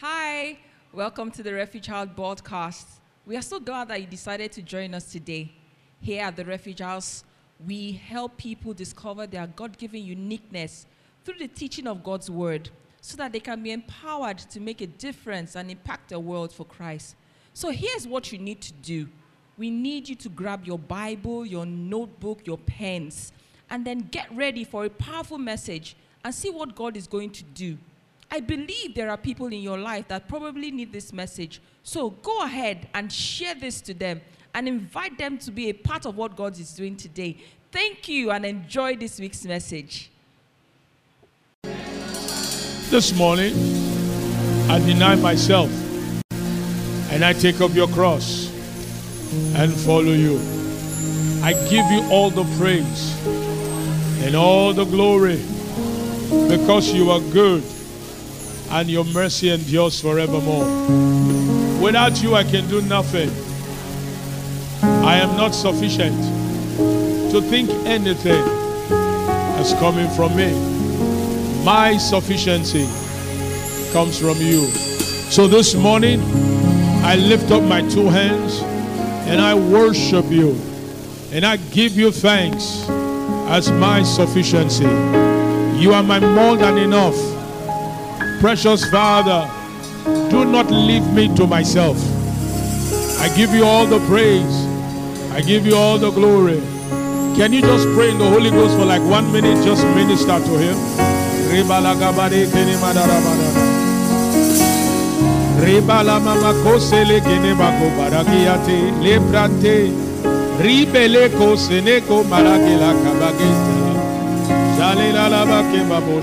Hi, welcome to the Refuge House broadcast. We are so glad that you decided to join us today. Here at the Refuge House, we help people discover their God given uniqueness through the teaching of God's Word so that they can be empowered to make a difference and impact the world for Christ. So here's what you need to do we need you to grab your Bible, your notebook, your pens, and then get ready for a powerful message and see what God is going to do. I believe there are people in your life that probably need this message. So go ahead and share this to them and invite them to be a part of what God is doing today. Thank you and enjoy this week's message. This morning, I deny myself and I take up your cross and follow you. I give you all the praise and all the glory because you are good and your mercy endures forevermore. Without you, I can do nothing. I am not sufficient to think anything as coming from me. My sufficiency comes from you. So this morning, I lift up my two hands and I worship you and I give you thanks as my sufficiency. You are my more than enough. Precious Father, do not leave me to myself. I give you all the praise. I give you all the glory. Can you just pray in the Holy Ghost for like one minute? Just minister to Him. Ribala mama bako lebrante ribele ko la la ba ke babo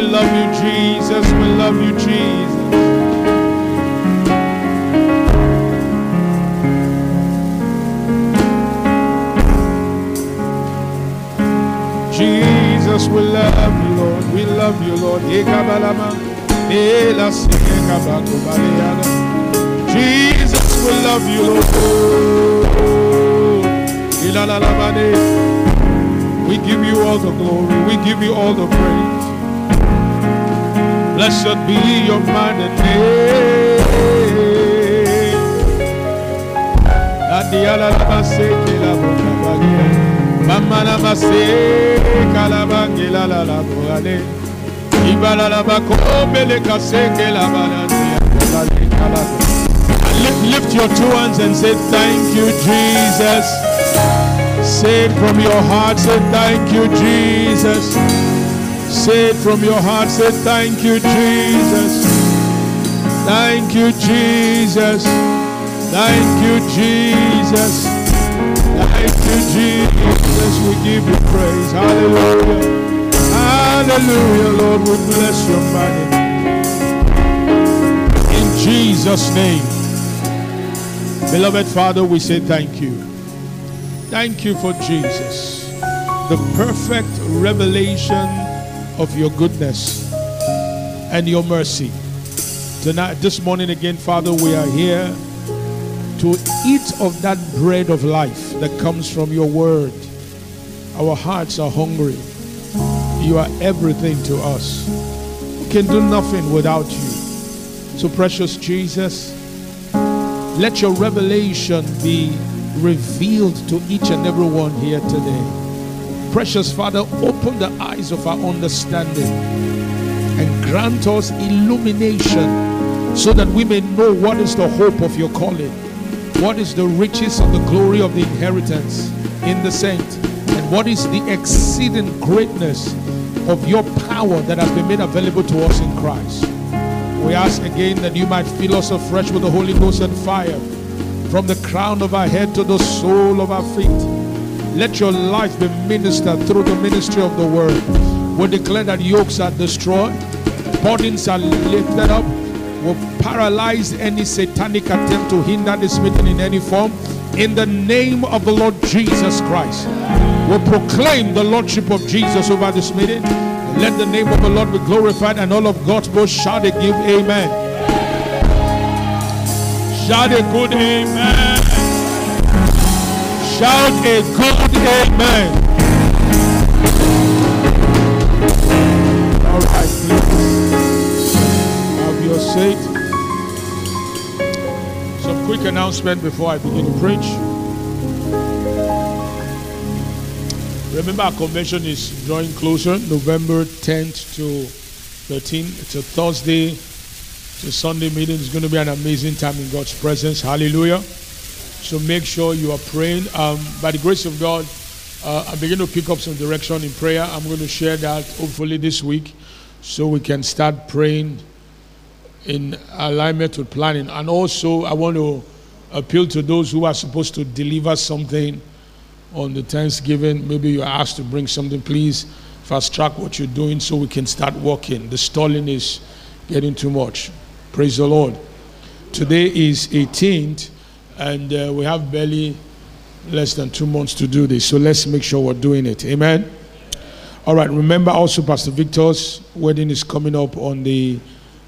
We love you Jesus We love you Jesus Jesus, we love you, Lord. We love you, Lord. Jesus, we love you, Lord. We give you all the glory. We give you all the praise. Blessed be your mighty name. Labokabage. Mama la la la la la balande. Lift, your two hands and say thank you Jesus. Say from your heart, say thank you Jesus. Say it from your heart, say thank you Jesus. Thank you Jesus. Thank you Jesus. Thank you, Jesus. We give you praise. Hallelujah. Hallelujah, Lord. We bless your mighty. In Jesus' name. Beloved Father, we say thank you. Thank you for Jesus, the perfect revelation of your goodness and your mercy. Tonight, this morning again, Father, we are here to eat of that bread of life that comes from your word. Our hearts are hungry. You are everything to us. We can do nothing without you. So, precious Jesus, let your revelation be revealed to each and every one here today. Precious Father, open the eyes of our understanding and grant us illumination so that we may know what is the hope of your calling what is the riches of the glory of the inheritance in the saint? And what is the exceeding greatness of your power that has been made available to us in Christ? We ask again that you might fill us afresh with the Holy Ghost and fire from the crown of our head to the sole of our feet. Let your life be ministered through the ministry of the word. We declare that yokes are destroyed, Burdens are lifted up. We'll paralyze any satanic attempt to hinder this meeting in any form. In the name of the Lord Jesus Christ, we'll proclaim the Lordship of Jesus over this meeting. Let the name of the Lord be glorified, and all of God's both shout and give amen. Shout a good amen. Shout a good amen. All right, please have your seat. Some quick announcement before I begin to preach. Remember, our convention is drawing closer, November 10th to 13th. It's a Thursday to Sunday meeting. It's going to be an amazing time in God's presence. Hallelujah. So make sure you are praying. Um, by the grace of God, uh, I begin to pick up some direction in prayer. I'm going to share that hopefully this week so we can start praying in alignment with planning. And also, I want to appeal to those who are supposed to deliver something on the Thanksgiving. Maybe you're asked to bring something. Please fast track what you're doing so we can start working. The stalling is getting too much. Praise the Lord. Today is 18th and uh, we have barely less than two months to do this. So let's make sure we're doing it. Amen. All right. Remember also, Pastor Victor's wedding is coming up on the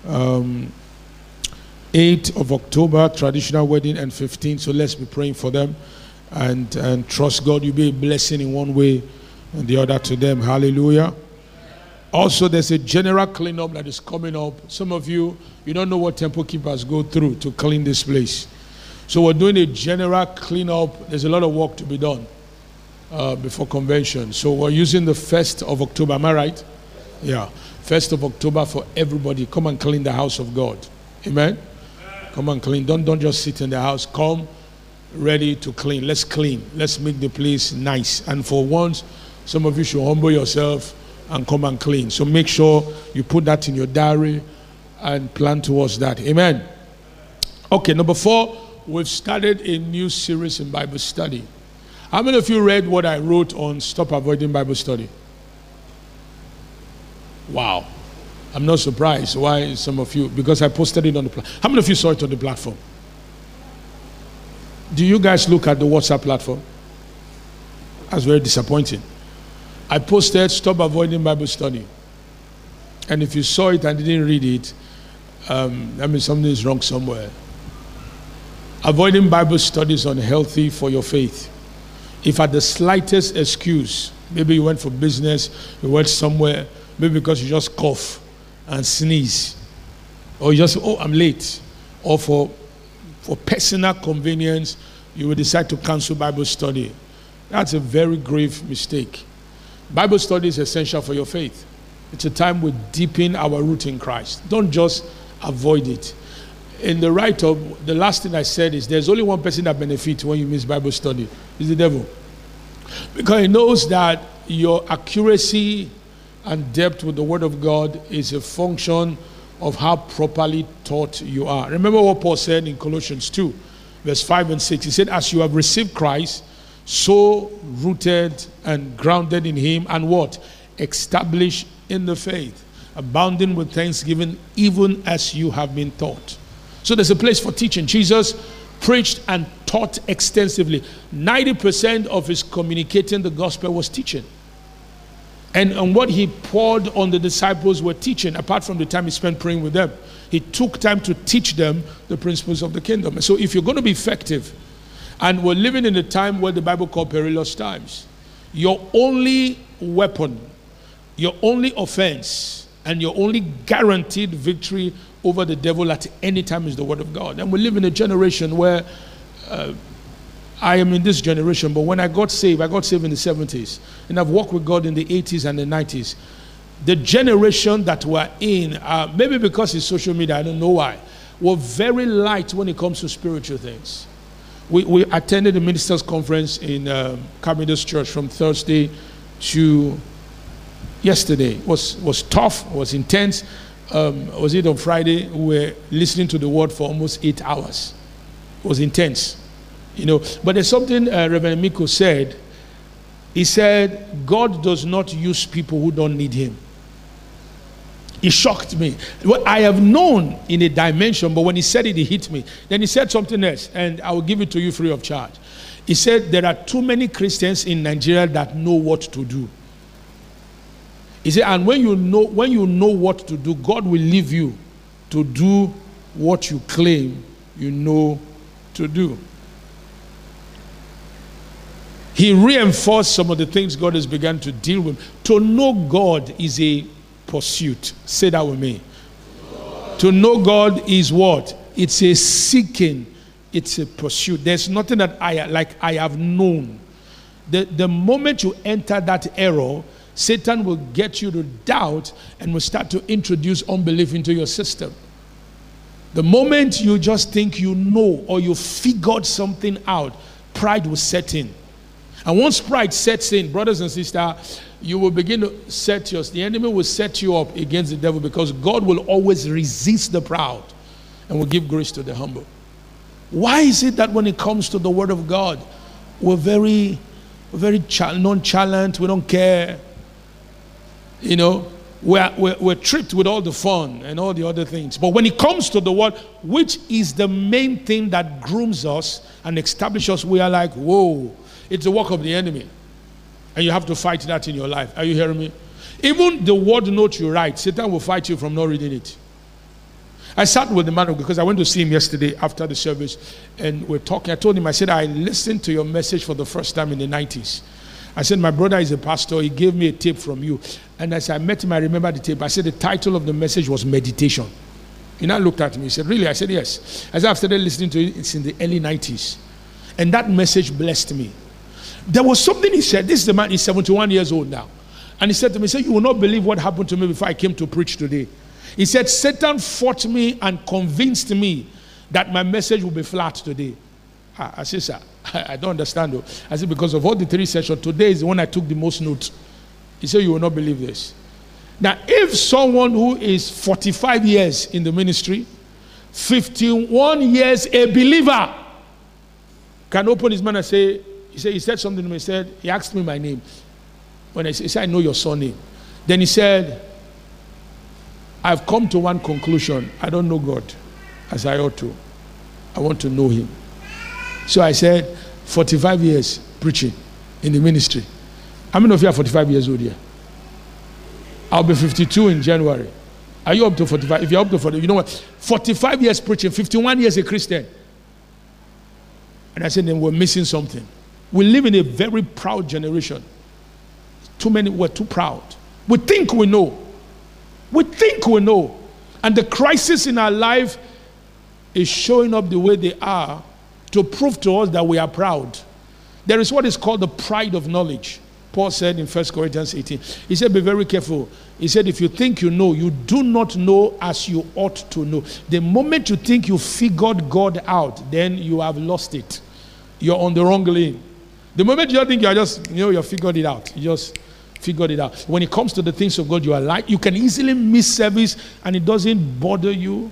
um, 8th of October, traditional wedding, and 15th. So let's be praying for them and, and trust God. You'll be a blessing in one way and the other to them. Hallelujah. Also, there's a general cleanup that is coming up. Some of you, you don't know what temple keepers go through to clean this place. So we're doing a general cleanup. There's a lot of work to be done uh, before convention. So we're using the 1st of October. Am I right? Yeah. 1st of October for everybody. Come and clean the house of God. Amen? Come and clean. Don't, don't just sit in the house. Come ready to clean. Let's clean. Let's make the place nice. And for once, some of you should humble yourself and come and clean. So make sure you put that in your diary and plan towards that. Amen. Okay, number four, we've started a new series in Bible study. How many of you read what I wrote on Stop Avoiding Bible Study? Wow. I'm not surprised why some of you, because I posted it on the platform. How many of you saw it on the platform? Do you guys look at the WhatsApp platform? That's very disappointing. I posted Stop Avoiding Bible Study. And if you saw it and didn't read it, um, I mean, something is wrong somewhere. Avoiding Bible study is unhealthy for your faith. If at the slightest excuse, maybe you went for business, you went somewhere, maybe because you just cough and sneeze, or you just, oh, I'm late, or for, for personal convenience, you will decide to cancel Bible study. That's a very grave mistake. Bible study is essential for your faith. It's a time we deepen our root in Christ. Don't just avoid it in the write up, the last thing I said is there's only one person that benefits when you miss Bible study. It's the devil. Because he knows that your accuracy and depth with the Word of God is a function of how properly taught you are. Remember what Paul said in Colossians 2, verse 5 and 6. He said, As you have received Christ, so rooted and grounded in Him, and what? Established in the faith, abounding with thanksgiving, even as you have been taught. So there's a place for teaching. Jesus preached and taught extensively. 90% of his communicating the gospel was teaching. And, and what he poured on the disciples were teaching, apart from the time he spent praying with them. He took time to teach them the principles of the kingdom. so if you're going to be effective, and we're living in a time where the Bible called perilous times, your only weapon, your only offense, and your only guaranteed victory over the devil at any time is the word of God. And we live in a generation where uh, I am in this generation, but when I got saved, I got saved in the 70s, and I've walked with God in the 80s and the 90s. The generation that we're in, uh, maybe because it's social media, I don't know why, were very light when it comes to spiritual things. We, we attended the ministers' conference in um, Church from Thursday to yesterday. It was was tough, was intense um, was it on Friday? We were listening to the word for almost eight hours. It was intense, you know. But there's something uh, Reverend Miko said. He said, God does not use people who don't need Him. It shocked me. What I have known in a dimension, but when he said it, it hit me. Then he said something else, and I will give it to you free of charge. He said there are too many Christians in Nigeria that know what to do. He said, and when you know when you know what to do, God will leave you to do what you claim you know to do. He reinforced some of the things God has begun to deal with. To know God is a pursuit. Say that with me. To know God is what? It's a seeking, it's a pursuit. There's nothing that I like I have known. The, the moment you enter that error, Satan will get you to doubt and will start to introduce unbelief into your system. The moment you just think you know or you figured something out, pride will set in. And once pride sets in, brothers and sisters, you will begin to set your, the enemy will set you up against the devil because God will always resist the proud and will give grace to the humble. Why is it that when it comes to the word of God, we're very, very nonchalant, we don't care? You know, we're, we're, we're tripped with all the fun and all the other things. But when it comes to the word, which is the main thing that grooms us and establishes us, we are like, whoa, it's the work of the enemy. And you have to fight that in your life. Are you hearing me? Even the word note you write, Satan will fight you from not reading it. I sat with the man because I went to see him yesterday after the service and we're talking. I told him, I said, I listened to your message for the first time in the 90s. I said, My brother is a pastor. He gave me a tape from you. And as I met him, I remember the tape. I said, The title of the message was Meditation. He now looked at me. He said, Really? I said, Yes. As I've started listening to it, it's in the early 90s. And that message blessed me. There was something he said. This is the man, he's 71 years old now. And he said to me, he said, You will not believe what happened to me before I came to preach today. He said, Satan fought me and convinced me that my message will be flat today. Ah, ah, I said, Sir, I don't understand. Though. I said, Because of all the three sessions, today is the one I took the most notes. He said, You will not believe this. Now, if someone who is 45 years in the ministry, 51 years a believer, can open his mouth and say, he said, he said something to me. He said, he asked me my name. When I said, he said, I know your surname. Then he said, I've come to one conclusion. I don't know God as I ought to. I want to know him. So I said, 45 years preaching in the ministry. How many of you are 45 years old here? I'll be 52 in January. Are you up to 45? If you're up to 45, you know what? 45 years preaching, 51 years a Christian. And I said, then we're missing something. We live in a very proud generation. Too many we're too proud. We think we know. We think we know. And the crisis in our life is showing up the way they are to prove to us that we are proud. There is what is called the pride of knowledge. Paul said in 1 Corinthians 18, he said, Be very careful. He said, If you think you know, you do not know as you ought to know. The moment you think you figured God out, then you have lost it. You're on the wrong lane. The moment you think you're just, you know, you figured it out. You just figured it out. When it comes to the things of God, you are like, you can easily miss service and it doesn't bother you.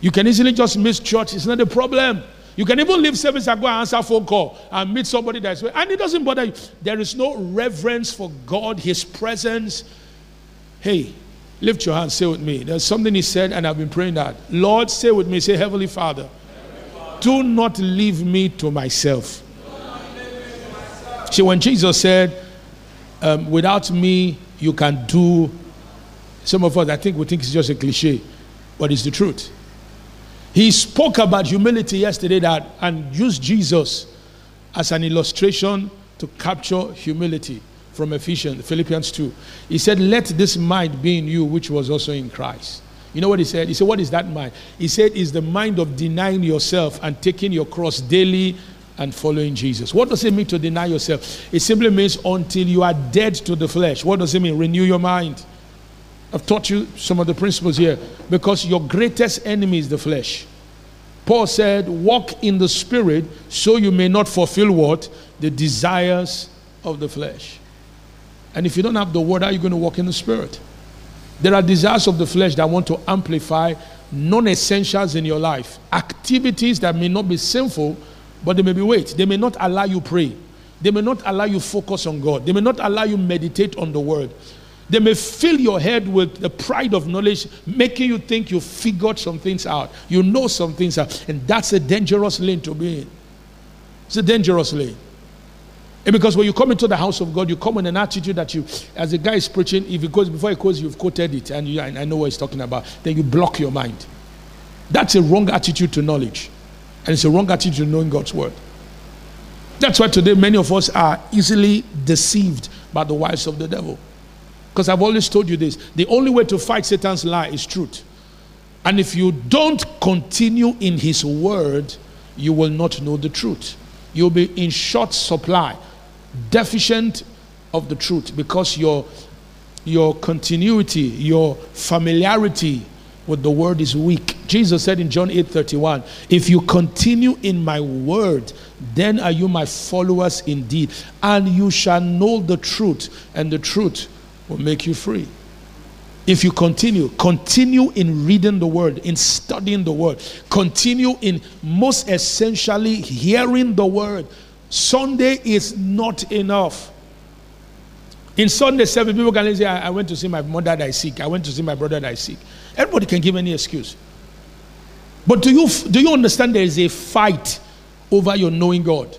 You can easily just miss church. It's not a problem. You can even leave service and go and answer phone call and meet somebody that's and it doesn't bother you. There is no reverence for God, His presence. Hey, lift your hand, say with me. There's something He said, and I've been praying that. Lord, say with me, say, Heavenly Father, Heavenly Father do not leave me to myself. See, when Jesus said, um, without me, you can do, some of us, I think we think it's just a cliche, but it's the truth. He spoke about humility yesterday that, and used Jesus as an illustration to capture humility from Ephesians, Philippians 2. He said, Let this mind be in you, which was also in Christ. You know what he said? He said, What is that mind? He said, Is the mind of denying yourself and taking your cross daily and following Jesus. What does it mean to deny yourself? It simply means until you are dead to the flesh. What does it mean? Renew your mind. I've taught you some of the principles here because your greatest enemy is the flesh. Paul said, Walk in the spirit so you may not fulfill what? The desires of the flesh. And if you don't have the word, how are you going to walk in the spirit? There are desires of the flesh that want to amplify non essentials in your life, activities that may not be sinful but they may be weight. They may not allow you pray. They may not allow you focus on God. They may not allow you meditate on the word. They may fill your head with the pride of knowledge, making you think you figured some things out. You know some things out. And that's a dangerous lane to be in. It's a dangerous lane. And because when you come into the house of God, you come in an attitude that you, as the guy is preaching, if he goes before he goes, you've quoted it and you, I know what he's talking about, then you block your mind. That's a wrong attitude to knowledge. And it's a wrong attitude to knowing God's word. That's why today many of us are easily deceived by the wiles of the devil. Because I've always told you this the only way to fight Satan's lie is truth. And if you don't continue in his word, you will not know the truth. You'll be in short supply deficient of the truth because your your continuity, your familiarity with the word is weak. Jesus said in John 8 31, If you continue in my word, then are you my followers indeed, and you shall know the truth, and the truth will make you free. If you continue, continue in reading the word, in studying the word, continue in most essentially hearing the word, Sunday is not enough. In Sunday service, people can say, I, went to see my mother that is sick. I went to see my brother that is sick. Everybody can give any excuse. But do you, do you understand there is a fight over your knowing God?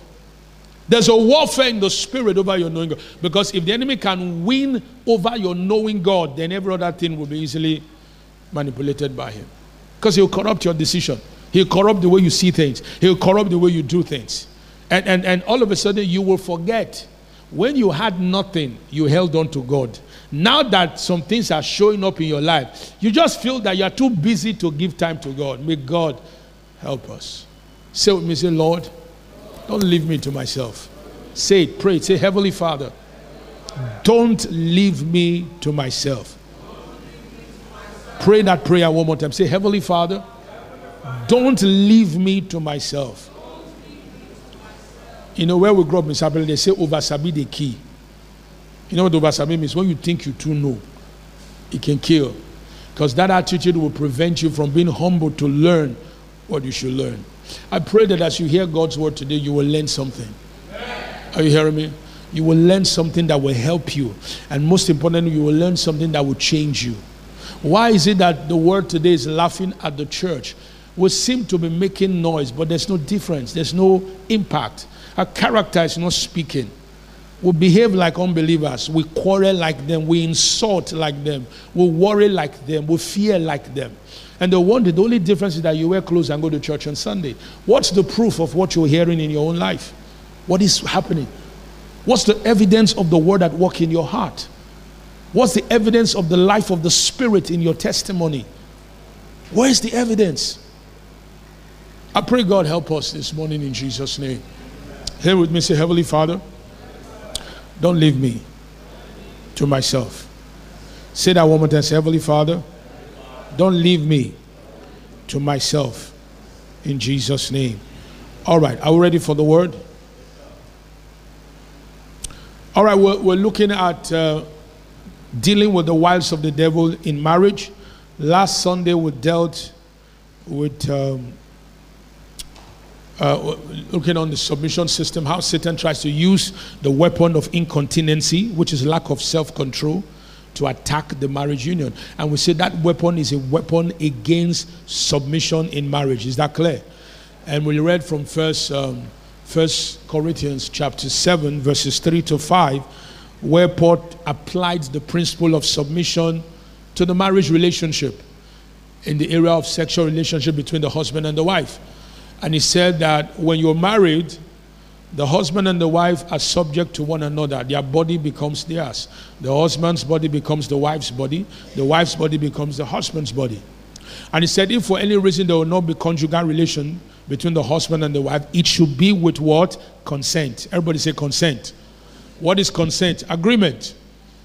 There's a warfare in the spirit over your knowing God. Because if the enemy can win over your knowing God, then every other thing will be easily manipulated by him. Because he'll corrupt your decision. He'll corrupt the way you see things. He'll corrupt the way you do things. And, and, and all of a sudden, you will forget when you had nothing, you held on to God. Now that some things are showing up in your life, you just feel that you are too busy to give time to God. May God help us. Say with me, say, Lord, don't leave me to myself. Say it, pray it. Say, Heavenly Father, don't leave me to myself. Pray that prayer one more time. Say, Heavenly Father, don't leave me to myself. You know, where we grow up in Sapele, they say over sabi the key. You know what over sabi means? When you think you too know, it can kill. Because that attitude will prevent you from being humble to learn what you should learn. I pray that as you hear God's word today, you will learn something. Are you hearing me? You will learn something that will help you. And most importantly, you will learn something that will change you. Why is it that the world today is laughing at the church? We seem to be making noise, but there's no difference, there's no impact. Our character is not speaking. We behave like unbelievers. We quarrel like them. We insult like them. We worry like them. We fear like them. And the one, the only difference is that you wear clothes and go to church on Sunday. What's the proof of what you're hearing in your own life? What is happening? What's the evidence of the word at work in your heart? What's the evidence of the life of the Spirit in your testimony? Where is the evidence? I pray God help us this morning in Jesus' name. Here with me, say, Heavenly Father, don't leave me to myself. Say that one more time. Say, Heavenly Father, don't leave me to myself. In Jesus' name. All right, are we ready for the word? All right, we're, we're looking at uh, dealing with the wiles of the devil in marriage. Last Sunday, we dealt with. Um, uh, looking on the submission system, how Satan tries to use the weapon of incontinency, which is lack of self control, to attack the marriage union. And we say that weapon is a weapon against submission in marriage. Is that clear? And we read from First, um, First Corinthians chapter 7, verses 3 to 5, where Paul applied the principle of submission to the marriage relationship in the area of sexual relationship between the husband and the wife. And he said that when you're married, the husband and the wife are subject to one another. Their body becomes theirs. The husband's body becomes the wife's body. The wife's body becomes the husband's body. And he said, if for any reason there will not be conjugal relation between the husband and the wife, it should be with what? Consent. Everybody say consent. What is consent? Agreement.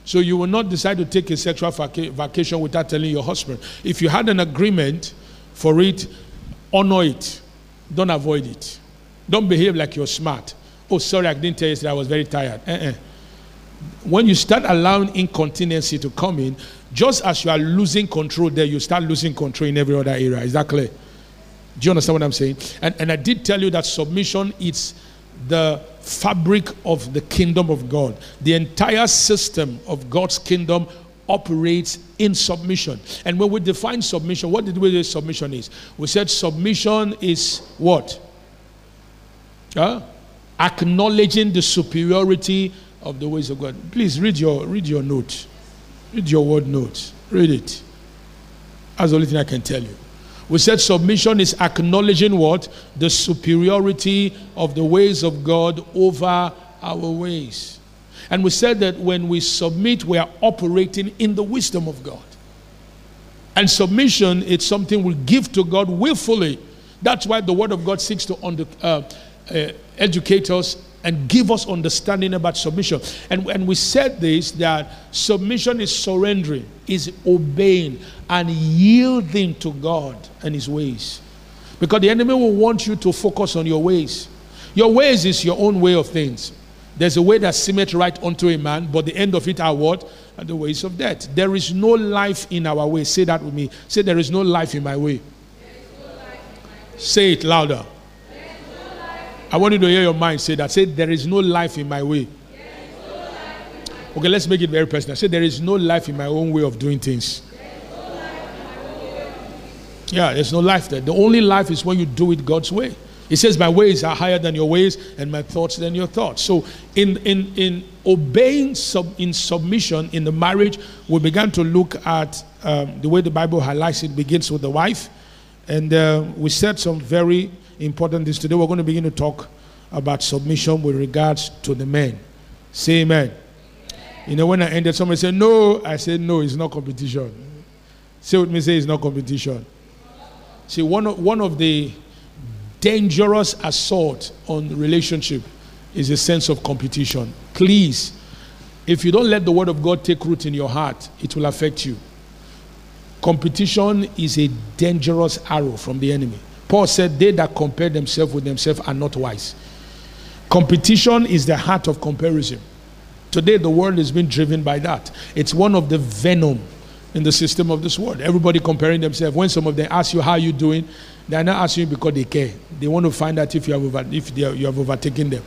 So you will not decide to take a sexual vacation without telling your husband. If you had an agreement for it, honor it. Don't avoid it. Don't behave like you're smart. Oh, sorry, I didn't tell you that I was very tired. Uh-uh. When you start allowing incontinency to come in, just as you are losing control there, you start losing control in every other area. Is that clear? Do you understand what I'm saying? And, and I did tell you that submission is the fabric of the kingdom of God. The entire system of God's kingdom operates in submission. And when we define submission, what did we say submission is? We said submission is what? Huh? Acknowledging the superiority of the ways of God. Please read your read your note. Read your word note. Read it. That's the only thing I can tell you. We said submission is acknowledging what? The superiority of the ways of God over our ways. And we said that when we submit, we are operating in the wisdom of God. And submission is something we give to God willfully. That's why the Word of God seeks to under, uh, uh, educate us and give us understanding about submission. And, and we said this that submission is surrendering, is obeying, and yielding to God and His ways. Because the enemy will want you to focus on your ways. Your ways is your own way of things. There's a way that seemeth right unto a man, but the end of it are what? Are the ways of death. There is no life in our way. Say that with me. Say, There is no life in my way. Say it louder. I want you to hear your mind say that. Say, There is no life in my way. Okay, let's make it very personal. Say, There is no life in my own way of doing things. Yeah, there's no life there. The only life is when you do it God's way. He says, My ways are higher than your ways, and my thoughts than your thoughts. So, in, in, in obeying sub, in submission in the marriage, we began to look at um, the way the Bible highlights it begins with the wife. And uh, we said some very important things today. We're going to begin to talk about submission with regards to the men. Say amen. amen. You know, when I ended, somebody said, No, I said, No, it's not competition. Say with me, say it's not competition. See, one of, one of the dangerous assault on relationship is a sense of competition. Please, if you don't let the word of God take root in your heart, it will affect you. Competition is a dangerous arrow from the enemy. Paul said, They that compare themselves with themselves are not wise. Competition is the heart of comparison. Today, the world is being driven by that. It's one of the venom in the system of this world. Everybody comparing themselves. When some of them ask you how you doing, they are not asking you because they care. They want to find out if you have over, if they, you have overtaken them.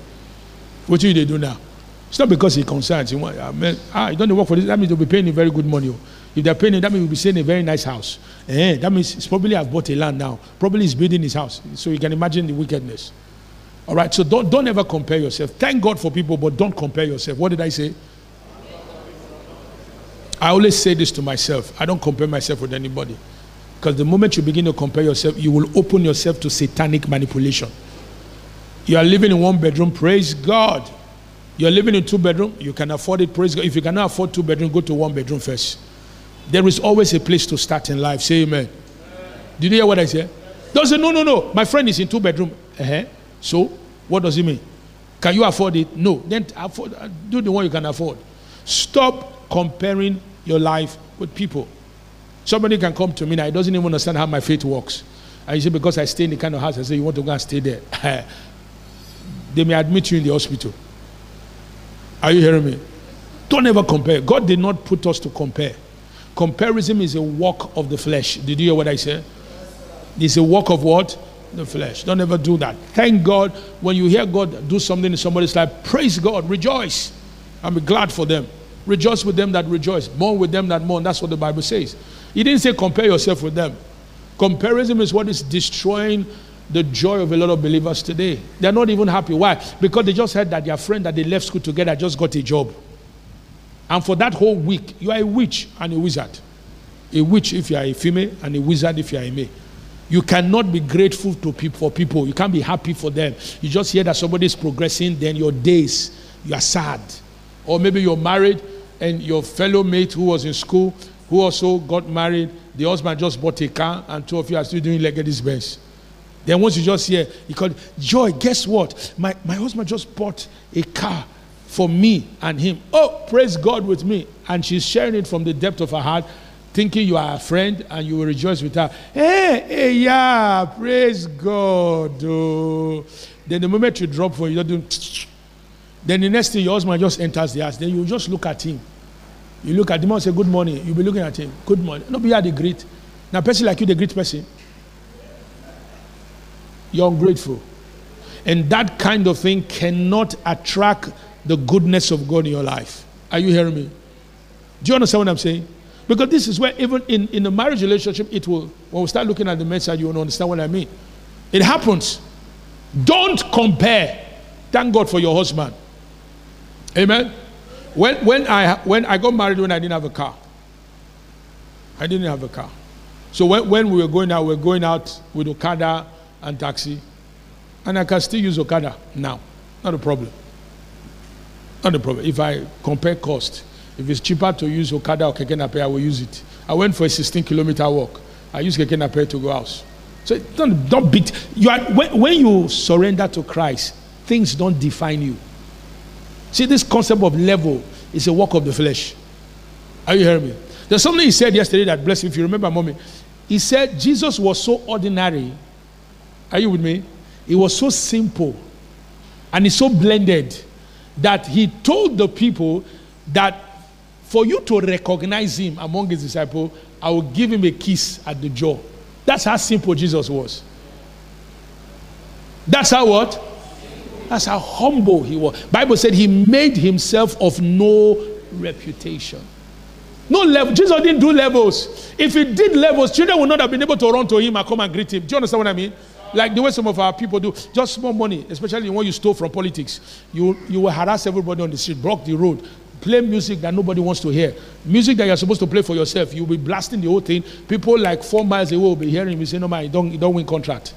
What do they do now? It's not because he concerns. He want, uh, ah, you don't work for this. That means they'll be paying you very good money. Oh. If they're paying you, that means you'll be staying in a very nice house. Eh, that means he's probably have bought a land now. Probably he's building his house. So you can imagine the wickedness. All right, so don't, don't ever compare yourself. Thank God for people, but don't compare yourself. What did I say? I always say this to myself. I don't compare myself with anybody. Because the moment you begin to compare yourself, you will open yourself to satanic manipulation. You are living in one bedroom, praise God. You're living in two bedroom, you can afford it, praise God. If you cannot afford two bedroom, go to one bedroom first. There is always a place to start in life. Say amen. amen. Did you hear what I said? Don't say, no, no, no. My friend is in two bedroom. Uh-huh. So, what does it mean? Can you afford it? No. Then afford, do the one you can afford. Stop comparing your life with people. Somebody can come to me now, he doesn't even understand how my faith works. And you say, because I stay in the kind of house, I say, you want to go and stay there. they may admit you in the hospital. Are you hearing me? Don't ever compare. God did not put us to compare. Comparison is a work of the flesh. Did you hear what I said? It's a work of what? The flesh. Don't ever do that. Thank God when you hear God do something in somebody's life, praise God, rejoice, and be glad for them. Rejoice with them that rejoice, mourn with them that mourn. That's what the Bible says. He didn't say compare yourself with them. Comparison is what is destroying the joy of a lot of believers today. They're not even happy. Why? Because they just heard that their friend that they left school together just got a job. And for that whole week, you are a witch and a wizard. A witch if you are a female, and a wizard if you are a male. You cannot be grateful to for people. You can't be happy for them. You just hear that somebody is progressing, then your days, you are sad. Or maybe you're married and your fellow mate who was in school who also got married. The husband just bought a car, and two of you are still doing Legacy's Benz. Then once you just hear, he called, Joy, guess what? My, my husband just bought a car for me and him. Oh, praise God with me. And she's sharing it from the depth of her heart, thinking you are a friend and you will rejoice with her. Hey, hey, yeah, praise God. Oh. Then the moment you drop for you, doing, then the next thing your husband just enters the house. Then you just look at him. You look at the man and say, Good morning. You'll be looking at him. Good morning. No, be the greet. Now, person like you, the great person. You're ungrateful. And that kind of thing cannot attract the goodness of God in your life. Are you hearing me? Do you understand what I'm saying? Because this is where even in, in a marriage relationship, it will, when we start looking at the message, you will understand what I mean. It happens. Don't compare. Thank God for your husband. Amen. When, when, I, when I got married, when I didn't have a car, I didn't have a car. So when, when we were going out, we were going out with Okada and taxi. And I can still use Okada now. Not a problem. Not a problem. If I compare cost, if it's cheaper to use Okada or Keke Napep, I will use it. I went for a 16 kilometer walk. I use Keke Napep to go out. So don't, don't beat. You are, when, when you surrender to Christ, things don't define you. See, this concept of level is a work of the flesh. Are you hearing me? There's something he said yesterday that bless you. If you remember, mommy, he said Jesus was so ordinary. Are you with me? It was so simple and it's so blended that he told the people that for you to recognize him among his disciples, I will give him a kiss at the jaw. That's how simple Jesus was. That's how what? That's how humble he was. Bible said he made himself of no reputation. No level. Jesus didn't do levels. If he did levels, children would not have been able to run to him and come and greet him. Do you understand what I mean? Like the way some of our people do, just small money, especially when you stole from politics. You you will harass everybody on the street, block the road, play music that nobody wants to hear. Music that you're supposed to play for yourself. You'll be blasting the whole thing. People like four miles away will be hearing you say, No man, you don't, you don't win contract.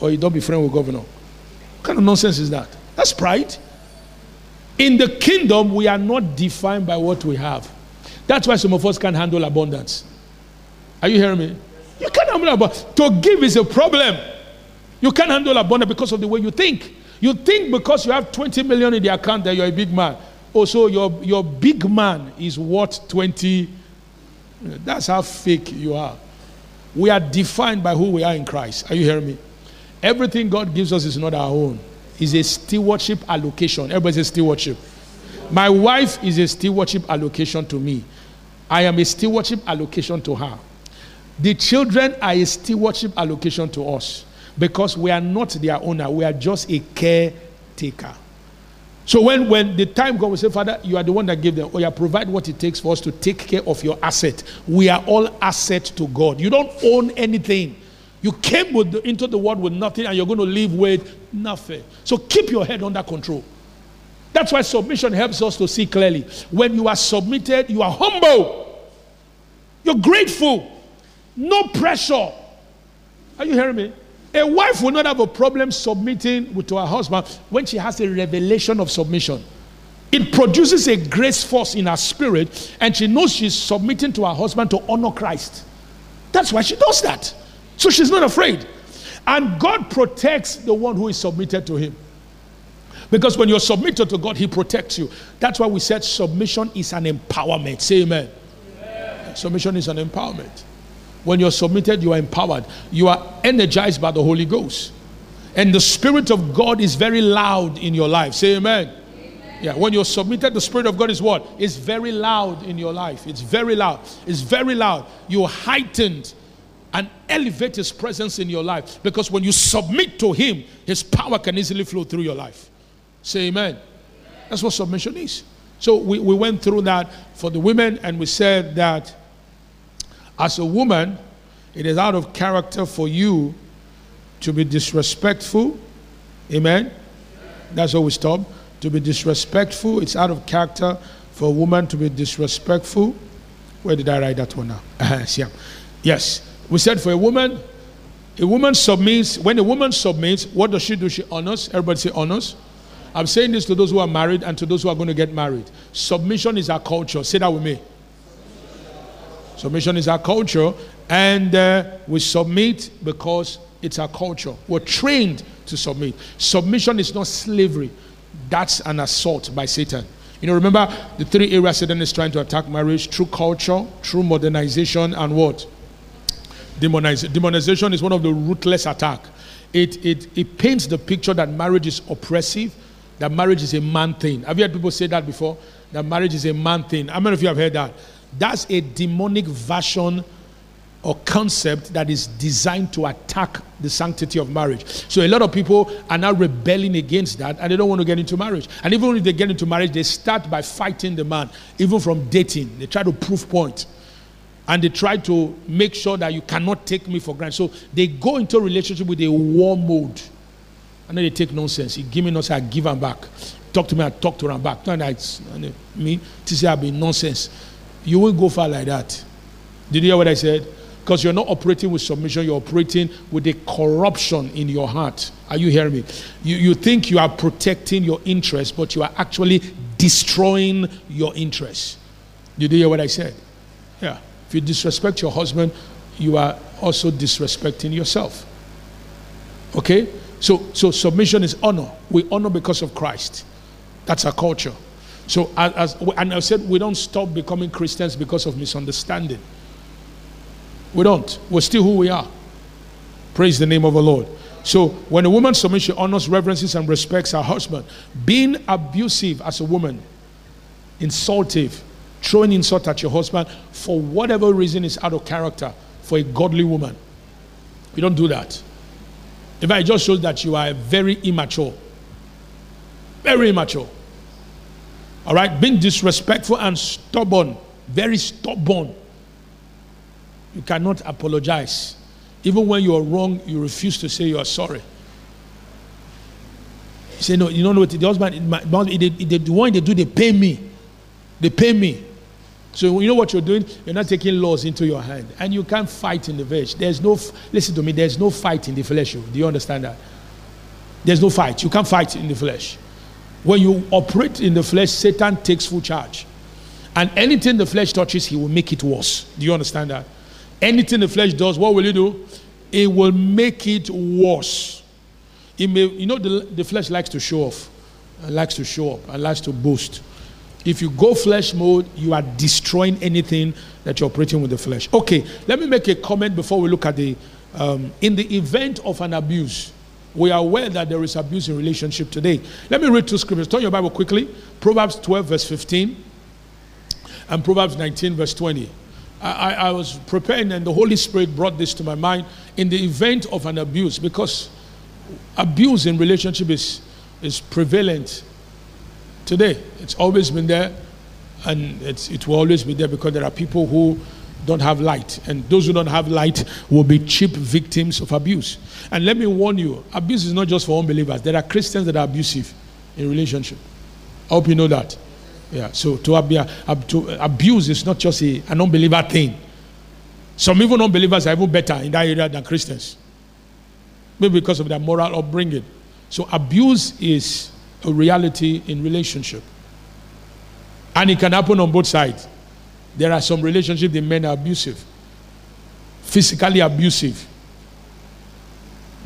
Or you don't be friend with governor. What kind of nonsense is that? That's pride. In the kingdom, we are not defined by what we have. That's why some of us can't handle abundance. Are you hearing me? You can't handle abundance. To give is a problem. You can't handle abundance because of the way you think. You think because you have 20 million in the account that you're a big man. Oh, also, your, your big man is worth 20. That's how fake you are. We are defined by who we are in Christ. Are you hearing me? Everything God gives us is not our own. It's a stewardship allocation. Everybody says stewardship. My wife is a stewardship allocation to me. I am a stewardship allocation to her. The children are a stewardship allocation to us because we are not their owner. We are just a caretaker. So when, when the time God will say, Father, you are the one that gave them, oh, or you provide what it takes for us to take care of your asset. We are all asset to God. You don't own anything. You came the, into the world with nothing and you're going to live with nothing. So keep your head under control. That's why submission helps us to see clearly. When you are submitted, you are humble. You're grateful. No pressure. Are you hearing me? A wife will not have a problem submitting to her husband when she has a revelation of submission. It produces a grace force in her spirit, and she knows she's submitting to her husband to honor Christ. That's why she does that. So she's not afraid. And God protects the one who is submitted to him. Because when you're submitted to God, He protects you. That's why we said submission is an empowerment. Say amen. amen. Submission is an empowerment. When you're submitted, you are empowered. You are energized by the Holy Ghost. And the Spirit of God is very loud in your life. Say amen. amen. Yeah, when you're submitted, the Spirit of God is what? It's very loud in your life. It's very loud. It's very loud. You're heightened and elevate His presence in your life. Because when you submit to Him, His power can easily flow through your life. Say amen. That's what submission is. So we, we went through that for the women, and we said that as a woman, it is out of character for you to be disrespectful. Amen. That's where we stop. To be disrespectful, it's out of character for a woman to be disrespectful. Where did I write that one now? Yes. We said for a woman, a woman submits. When a woman submits, what does she do? She honors. Everybody say honors. I'm saying this to those who are married and to those who are going to get married. Submission is our culture. Say that with me. Submission is our culture, and uh, we submit because it's our culture. We're trained to submit. Submission is not slavery, that's an assault by Satan. You know, remember the three areas Satan is trying to attack marriage through culture, through modernization, and what? Demonization is one of the ruthless attack. It, it, it paints the picture that marriage is oppressive, that marriage is a man thing. Have you heard people say that before? That marriage is a man thing. How many of you have heard that? That's a demonic version or concept that is designed to attack the sanctity of marriage. So a lot of people are now rebelling against that and they don't want to get into marriage. And even if they get into marriage, they start by fighting the man, even from dating. They try to prove point. And they try to make sure that you cannot take me for granted. So they go into a relationship with a war mode. And then they take nonsense. You give me nonsense, I give them back. Talk to me, I talk to them back. No, that's me. To say I've been nonsense. You won't go far like that. Did you hear what I said? Because you're not operating with submission, you're operating with a corruption in your heart. Are you hearing me? You, you think you are protecting your interests, but you are actually destroying your interests. Did you hear what I said? Yeah. If you disrespect your husband, you are also disrespecting yourself. Okay? So, so submission is honor. We honor because of Christ. That's our culture. So, as, and I said, we don't stop becoming Christians because of misunderstanding. We don't. We're still who we are. Praise the name of the Lord. So when a woman submits, she honors, reverences, and respects her husband. Being abusive as a woman, insultive, throwing insult at your husband for whatever reason is out of character for a godly woman. You don't do that. In fact, it just shows that you are very immature. Very immature. All right? Being disrespectful and stubborn. Very stubborn. You cannot apologize. Even when you are wrong, you refuse to say you are sorry. You say, no, you don't know what the husband, the one they do, they pay me. They pay me. So you know what you're doing? You're not taking laws into your hand. And you can't fight in the flesh. There's no, listen to me, there's no fight in the flesh. Oh. Do you understand that? There's no fight. You can't fight in the flesh. When you operate in the flesh, Satan takes full charge. And anything the flesh touches, he will make it worse. Do you understand that? Anything the flesh does, what will it do? It will make it worse. It may, you know, the, the flesh likes to show off, and likes to show up, and likes to boast. If you go flesh mode, you are destroying anything that you're operating with the flesh. Okay, let me make a comment before we look at the. Um, in the event of an abuse, we are aware that there is abuse in relationship today. Let me read two scriptures. Turn your Bible quickly. Proverbs 12, verse 15, and Proverbs 19, verse 20. I, I, was preparing, and the Holy Spirit brought this to my mind in the event of an abuse, because abuse in relationship is, is prevalent today. It's always been there, and it will always be there because there are people who don't have light, and those who don't have light will be cheap victims of abuse. And let me warn you abuse is not just for unbelievers, there are Christians that are abusive in relationship. I hope you know that. Yeah, so to, ab- to abuse is not just a, an unbeliever thing. Some even unbelievers are even better in that area than Christians. Maybe because of their moral upbringing. So abuse is a reality in relationship. And it can happen on both sides. There are some relationships the men are abusive, physically abusive.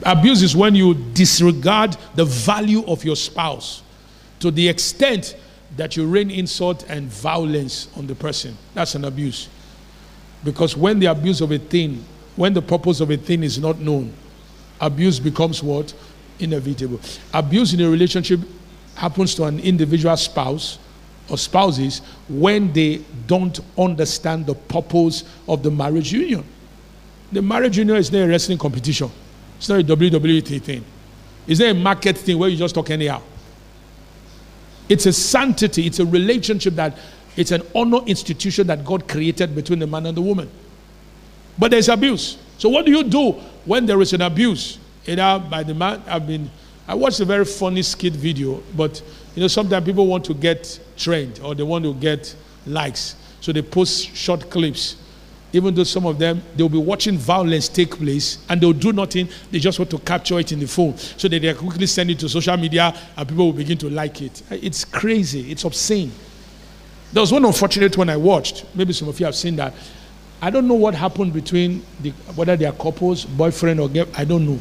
Abuse is when you disregard the value of your spouse to the extent that you rain insult and violence on the person. That's an abuse. Because when the abuse of a thing, when the purpose of a thing is not known, abuse becomes what? Inevitable. Abuse in a relationship happens to an individual spouse or spouses when they don't understand the purpose of the marriage union. The marriage union is not a wrestling competition. It's not a WWE thing. It's not a market thing where you just talk anyhow. It's a sanctity, it's a relationship that it's an honor institution that God created between the man and the woman. But there's abuse. So what do you do when there is an abuse? Either by the man, I've been I watched a very funny skit video, but you know, sometimes people want to get trained or they want to get likes. So they post short clips. Even though some of them they'll be watching violence take place and they'll do nothing. They just want to capture it in the phone. So that they quickly send it to social media and people will begin to like it. It's crazy. It's obscene. There was one unfortunate one i watched. Maybe some of you have seen that. I don't know what happened between the, whether they are couples boyfriend or girl. I don't know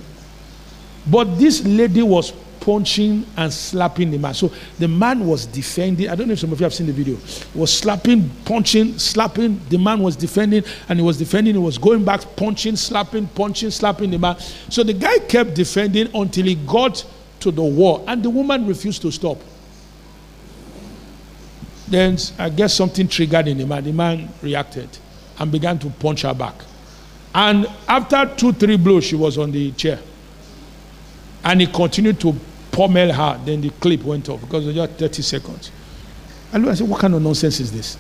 but this lady was punching and slapping the man. So the man was defending. I don't know if some of you have seen the video. Was slapping, punching, slapping. The man was defending, and he was defending. He was going back, punching, slapping, punching, slapping the man. So the guy kept defending until he got to the wall, and the woman refused to stop. Then I guess something triggered in the man. The man reacted and began to punch her back. And after two, three blows, she was on the chair. And he continued to pummel her. Then the clip went off because it was just 30 seconds. I said, What kind of nonsense is this?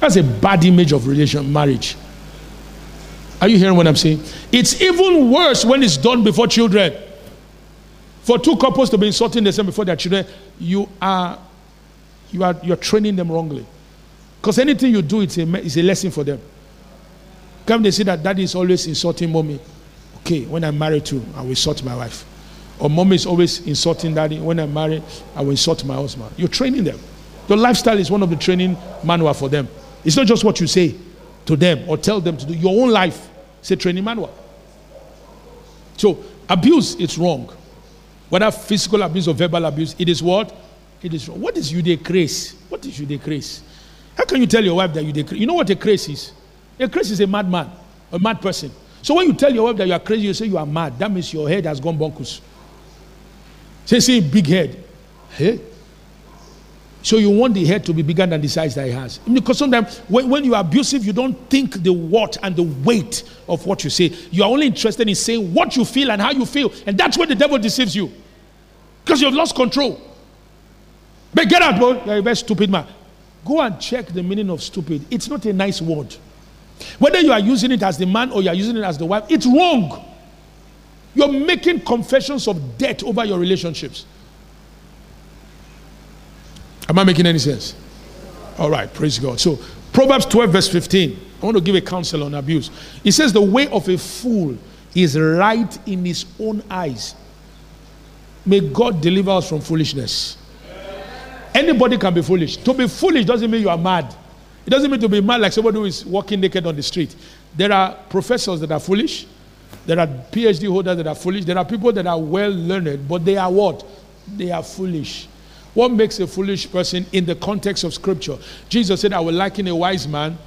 That's a bad image of relation, marriage. Are you hearing what I'm saying? It's even worse when it's done before children. For two couples to be insulting themselves before their children, you are you are you're training them wrongly. Because anything you do, it's a, it's a lesson for them. Come, they see that daddy is always insulting mommy. Okay, when I'm married to, I will insult my wife. Or mommy is always insulting daddy. When I'm married, I will insult my husband. You're training them. Your lifestyle is one of the training manual for them. It's not just what you say to them or tell them to do. Your own life is a training manual. So abuse, is wrong. Whether physical abuse or verbal abuse, it is what? It is wrong. What is you decrease? What is you decrease? How can you tell your wife that you decrease? You know what a craze is? A craze is a madman, a mad person. So when you tell your wife that you are crazy, you say you are mad. That means your head has gone bonkers. Say, say big head. Hey? So you want the head to be bigger than the size that it has. Because sometimes when, when you are abusive, you don't think the what and the weight of what you say. You are only interested in saying what you feel and how you feel. And that's where the devil deceives you. Because you've lost control. But get out, boy. You're a very stupid man. Go and check the meaning of stupid. It's not a nice word. Whether you are using it as the man or you are using it as the wife, it's wrong. You're making confessions of debt over your relationships. Am I making any sense? All right, praise God. So, Proverbs 12, verse 15. I want to give a counsel on abuse. It says, The way of a fool is right in his own eyes. May God deliver us from foolishness. Anybody can be foolish. To be foolish doesn't mean you are mad. It doesn't mean to be mad like somebody who is walking naked on the street. There are professors that are foolish. There are PhD holders that are foolish. There are people that are well learned, but they are what? They are foolish. What makes a foolish person in the context of scripture? Jesus said, I will liken a wise man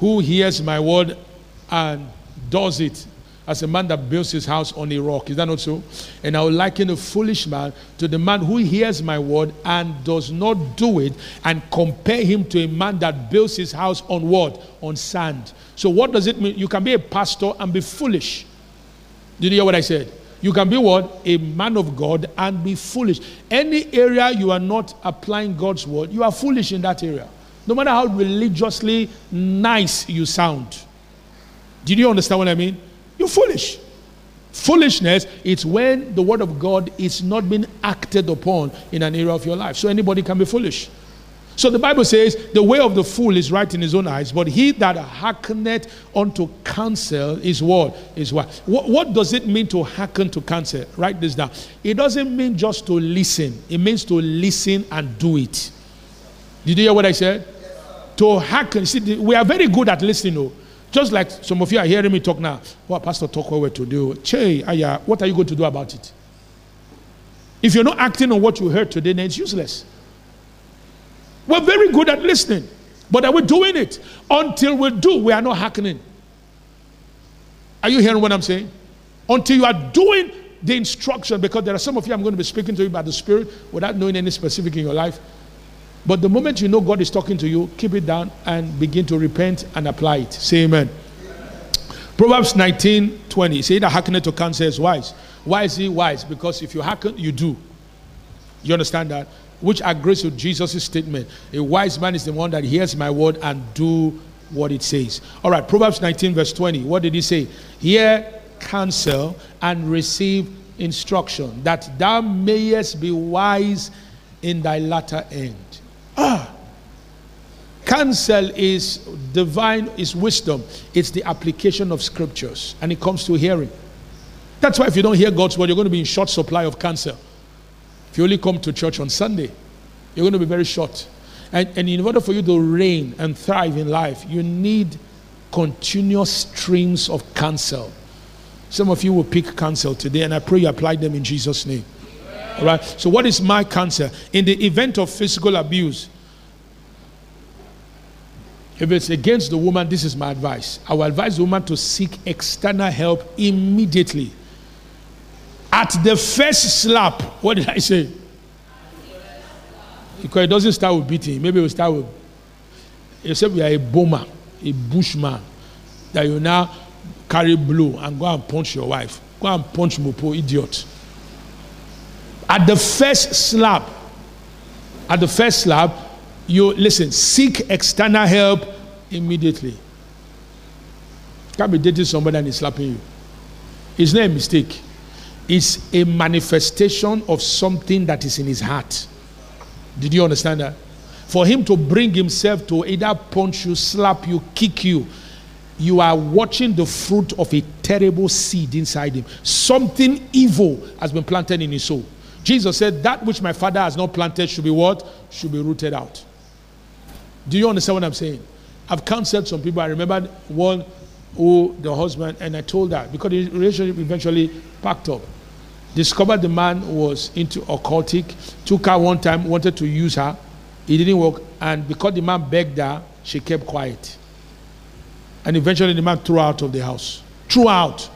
who hears my word and does it as a man that builds his house on a rock. Is that not so? And I will liken a foolish man to the man who hears my word and does not do it, and compare him to a man that builds his house on what? On sand. So, what does it mean? You can be a pastor and be foolish. Did you hear what I said? You can be what? A man of God and be foolish. Any area you are not applying God's word, you are foolish in that area. No matter how religiously nice you sound. Did you understand what I mean? You're foolish. Foolishness is when the word of God is not being acted upon in an area of your life. So anybody can be foolish. So the Bible says, the way of the fool is right in his own eyes, but he that hearkeneth unto counsel is what? Is what? what? What does it mean to hearken to counsel? Write this down. It doesn't mean just to listen, it means to listen and do it. Did you hear what I said? To hearken. See, we are very good at listening, though. Just like some of you are hearing me talk now. What Pastor talk what we're to do? Che, aya, what are you going to do about it? If you're not acting on what you heard today, then it's useless. We're very good at listening, but are we doing it? Until we do, we are not hackening. Are you hearing what I'm saying? Until you are doing the instruction, because there are some of you I'm going to be speaking to you about the Spirit without knowing any specific in your life. But the moment you know God is talking to you, keep it down and begin to repent and apply it. Say amen. Proverbs 19 20. Say that hearkening to counsel is wise. Why is he wise? Because if you hearken, you do. You understand that? which agrees with Jesus' statement. A wise man is the one that hears my word and do what it says. All right, Proverbs 19, verse 20. What did he say? Hear counsel and receive instruction, that thou mayest be wise in thy latter end. Ah. Counsel is divine, is wisdom. It's the application of scriptures, and it comes to hearing. That's why if you don't hear God's word, you're going to be in short supply of counsel. If you only come to church on Sunday, you're going to be very short. And, and in order for you to reign and thrive in life, you need continuous streams of counsel. Some of you will pick counsel today, and I pray you apply them in Jesus' name. All right. So, what is my cancer? In the event of physical abuse, if it's against the woman, this is my advice. I will advise the woman to seek external help immediately. At the first slap, what did I say? Because it doesn't start with beating. Maybe it will start with, except you are a bomber, a bushman, that you now carry blue and go and punch your wife. Go and punch Mopo, idiot. At the first slap, at the first slap, you listen, seek external help immediately. Can't be dating somebody and he's slapping you. It's not a mistake. It's a manifestation of something that is in his heart. Did you understand that? For him to bring himself to either punch you, slap you, kick you, you are watching the fruit of a terrible seed inside him. Something evil has been planted in his soul. Jesus said, That which my father has not planted should be what? Should be rooted out. Do you understand what I'm saying? I've counseled some people. I remember one who, the husband, and I told her, because the relationship eventually packed up. Discovered the man was into occultic, took her one time, wanted to use her. It didn't work. And because the man begged her, she kept quiet. And eventually the man threw her out of the house. Threw out.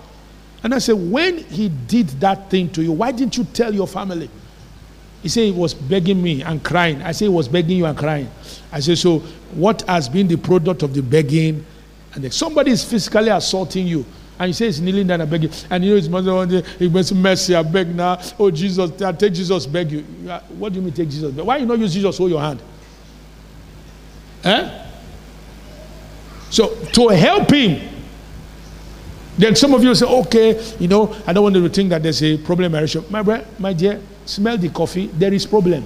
And I said, when he did that thing to you, why didn't you tell your family? He said he was begging me and crying. I said he was begging you and crying. I said, so what has been the product of the begging? And somebody is physically assaulting you. And he says, kneeling down and begging. And you know his mother he went mercy, I beg now. Oh, Jesus, take Jesus, beg you. What do you mean take Jesus? Why you not use Jesus, hold your hand? Eh? So to help him, then some of you say, okay, you know, I don't want to think that there's a problem. My brother, my dear, smell the coffee. There is problem.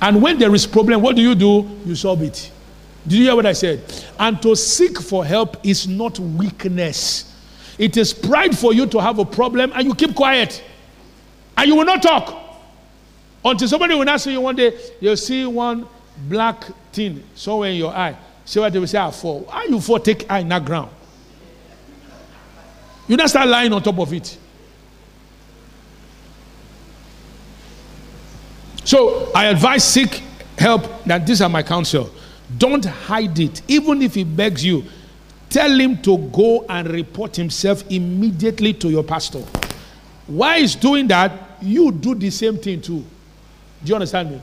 And when there is problem, what do you do? You solve it. Did you hear what I said? And to seek for help is not weakness. It is pride for you to have a problem and you keep quiet. And you will not talk. Until somebody will ask you one day, you'll see one black thing somewhere in your eye. See what they will say, ah, I fall. Why you fall take eye in that ground? You not start lying on top of it. So I advise seek help. That these are my counsel. Don't hide it. Even if he begs you, tell him to go and report himself immediately to your pastor. Why he's doing that, you do the same thing too. Do you understand me?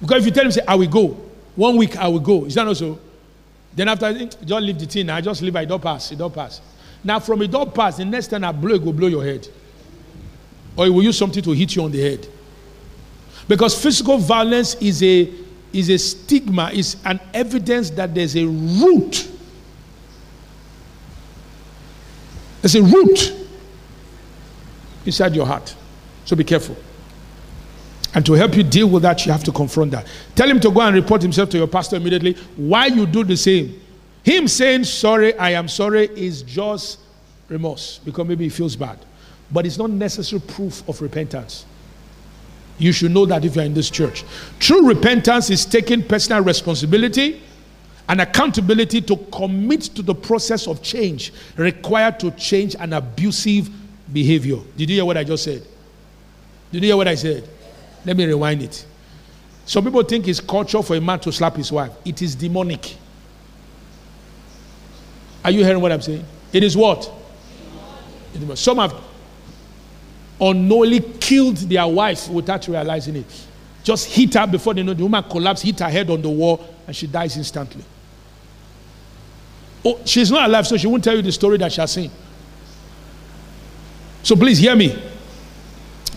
Because if you tell him, say, I will go, one week I will go. Is that not so? Then after, just leave the thing. I just leave, I don't pass, it don't pass. Now from a don't pass, the next time I blow, it will blow your head. Or it will use something to hit you on the head. Because physical violence is a is a stigma, is an evidence that there's a root. There's a root inside your heart. So be careful. And to help you deal with that, you have to confront that. Tell him to go and report himself to your pastor immediately. Why you do the same? Him saying, Sorry, I am sorry, is just remorse because maybe he feels bad. But it's not necessary proof of repentance. You should know that if you're in this church. True repentance is taking personal responsibility and accountability to commit to the process of change required to change an abusive behavior. Did you hear what I just said? Did you hear what I said? Let me rewind it. Some people think it's culture for a man to slap his wife. It is demonic. Are you hearing what I'm saying? It is what? Some have unknowingly killed their wife without realizing it. Just hit her before they know the woman collapsed, hit her head on the wall, and she dies instantly. Oh, she's not alive, so she won't tell you the story that she has seen. So please hear me.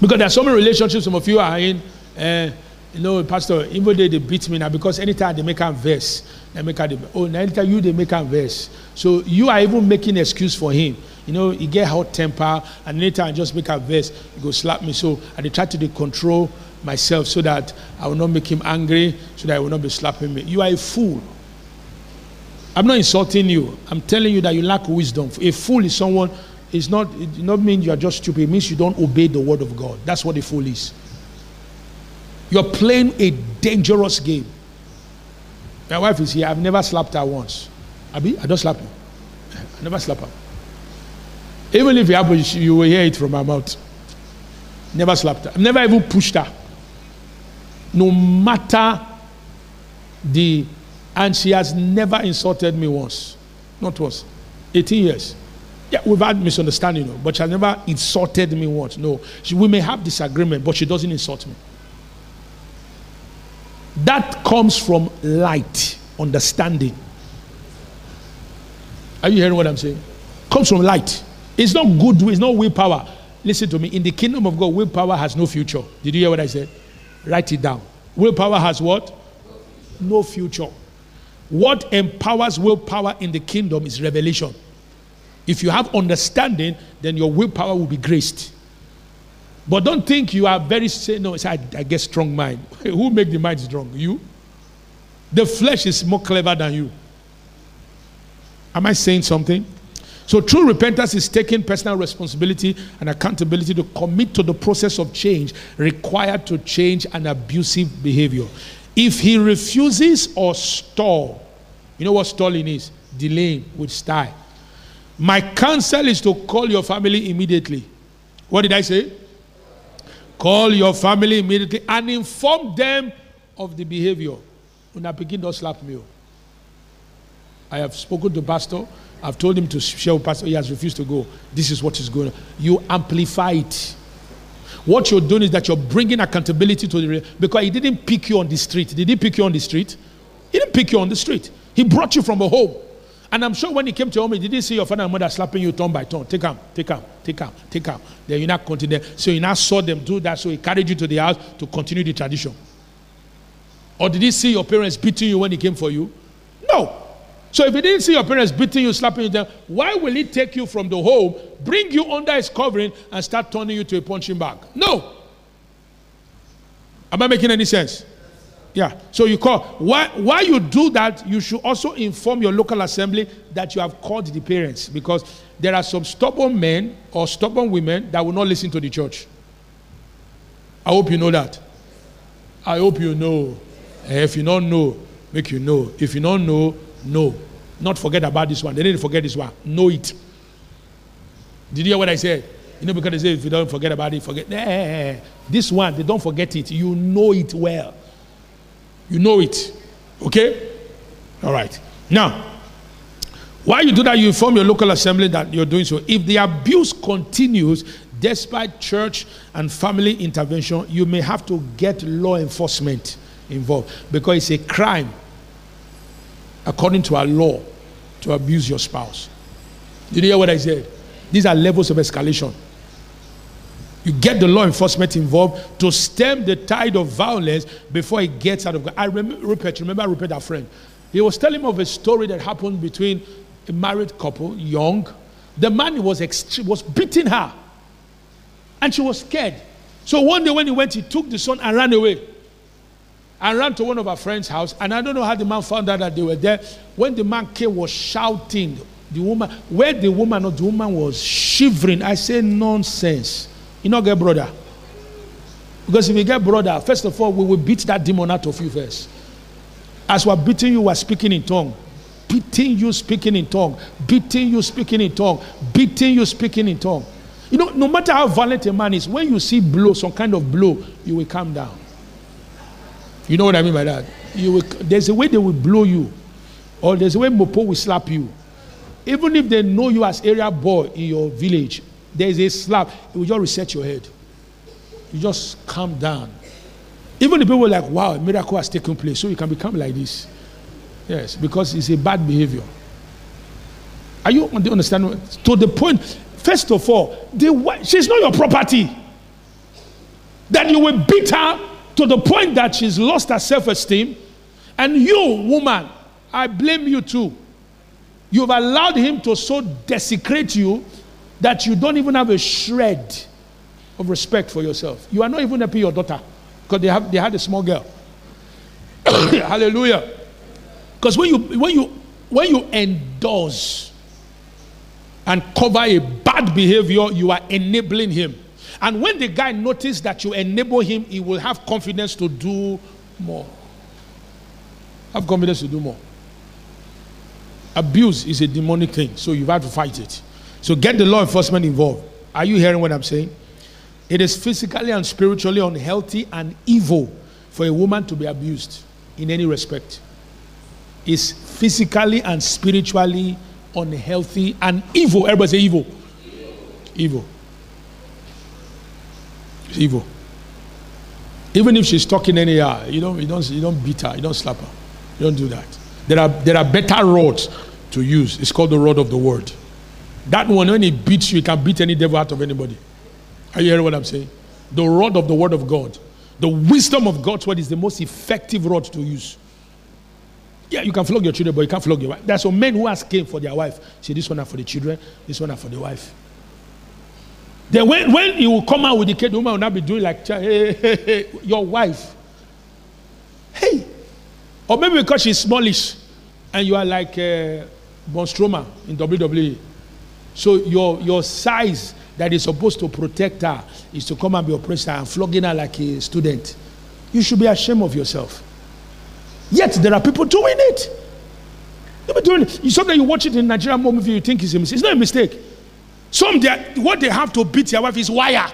Because there are so many relationships some of you are in. Uh, you know, Pastor, even though they beat me now, because anytime they make a verse, they make a oh, anytime you they make a verse. So you are even making excuse for him. You know, he get hot temper, and later I just make a verse, he go slap me. So I try to control myself so that I will not make him angry, so that I will not be slapping me. You are a fool. I'm not insulting you. I'm telling you that you lack wisdom. A fool is someone. It's not. It not mean you are just stupid. It means you don't obey the word of God. That's what a fool is. You're playing a dangerous game. My wife is here. I've never slapped her once. Abi, I don't slap her. I never slap her. Even if it happens, you will hear it from my mouth. Never slapped her. I've never even pushed her. No matter the. And she has never insulted me once. Not once. 18 years. Yeah, we've had misunderstanding, you know, but she has never insulted me once. No. She, we may have disagreement, but she doesn't insult me. That comes from light, understanding. Are you hearing what I'm saying? comes from light. It's not good, it's not willpower. Listen to me. In the kingdom of God, willpower has no future. Did you hear what I said? Write it down. Willpower has what? No future. What empowers willpower in the kingdom is revelation. If you have understanding, then your willpower will be graced. But don't think you are very say no. I, I get strong mind. Who make the mind strong? You. The flesh is more clever than you. Am I saying something? So true repentance is taking personal responsibility and accountability to commit to the process of change required to change an abusive behavior. If he refuses or stall, you know what stalling is? Delaying with style. My counsel is to call your family immediately. What did I say? Call your family immediately and inform them of the behavior. When I begin to slap me. Oh. I have spoken to pastor. I've told him to share with pastor. He has refused to go. This is what is going on. You amplify it. What you're doing is that you're bringing accountability to the because he didn't pick you on the street. Did he pick you on the street? He didn't pick you on the street. He brought you from a home. And I'm sure when he came to home, he didn't see your father and mother slapping you turn by turn. Take him, take him, take him, take him. Then you not continue. So you now saw them do that. So he carried you to the house to continue the tradition. Or did he see your parents beating you when he came for you? No. So if he didn't see your parents beating you, slapping you down, why will he take you from the home, bring you under his covering, and start turning you to a punching bag? No. Am I making any sense? Yeah. So you call. Why, why you do that, you should also inform your local assembly that you have called the parents because there are some stubborn men or stubborn women that will not listen to the church. I hope you know that. I hope you know. Eh, if you don't know, make you know. If you don't know, know. Not forget about this one. They didn't forget this one. Know it. Did you hear what I said? You know, because they say if you don't forget about it, forget. Nah, this one, they don't forget it. You know it well. You know it. Okay? All right. Now, while you do that, you inform your local assembly that you're doing so. If the abuse continues, despite church and family intervention, you may have to get law enforcement involved because it's a crime, according to our law, to abuse your spouse. Did you hear what I said? These are levels of escalation. You get the law enforcement involved to stem the tide of violence before it gets out of. I remember Rupert. Remember Rupert, our friend. He was telling me of a story that happened between a married couple, young. The man was ext- was beating her, and she was scared. So one day when he went, he took the son and ran away. And ran to one of our friends' house. And I don't know how the man found out that they were there. When the man came, was shouting. The woman, where the woman or the woman was shivering. I say nonsense. You not get brother. Because if you get brother, first of all, we will beat that demon out of you first. As we're beating you, we're speaking in tongue. Beating you, speaking in tongue. Beating you, speaking in tongue. Beating you, speaking in tongue. You know, no matter how violent a man is, when you see blow, some kind of blow, you will calm down. You know what I mean by that? Will, there's a way they will blow you, or there's a way Mopo will slap you. Even if they know you as area boy in your village, there's a slap, it will just reset your head. You just calm down. Even the people were like, wow, a miracle has taken place, so you can become like this. Yes, because it's a bad behavior. Are you understanding? To the point, first of all, the, she's not your property. That you will beat her to the point that she's lost her self esteem. And you, woman, I blame you too. You've allowed him to so desecrate you that you don't even have a shred of respect for yourself. You are not even happy your daughter because they, have, they had a small girl. Hallelujah. Because when you, when, you, when you endorse and cover a bad behavior, you are enabling him. And when the guy notices that you enable him, he will have confidence to do more. Have confidence to do more. Abuse is a demonic thing, so you've had to fight it. So get the law enforcement involved. Are you hearing what I'm saying? It is physically and spiritually unhealthy and evil for a woman to be abused in any respect. It's physically and spiritually unhealthy and evil. Everybody say evil. Evil evil. Even if she's talking anyhow, uh, you don't, you don't, you don't beat her, you don't slap her. You don't do that. There are, there are better rods to use. It's called the rod of the word. That one, when he beats you, he can beat any devil out of anybody. Are you hearing what I'm saying? The rod of the word of God. The wisdom of God's word is the most effective rod to use. Yeah, you can flog your children, but you can't flog your wife. There's some men who ask came for their wife. Say, this one are for the children, this one are for the wife. Then when, when he will come out with the kid, the woman will not be doing like, hey, hey, hey, your wife. Hey. Or maybe because she's smallish and you are like uh, Braun Strowman in WWE. So your, your size that is supposed to protect her is to come and be oppressed and flogging her like a student. You should be ashamed of yourself. Yet there are people doing it. They'll be doing it. You sometimes you watch it in Nigerian movie, you think it's a mistake. It's not a mistake. Some they, what they have to beat your wife is wire.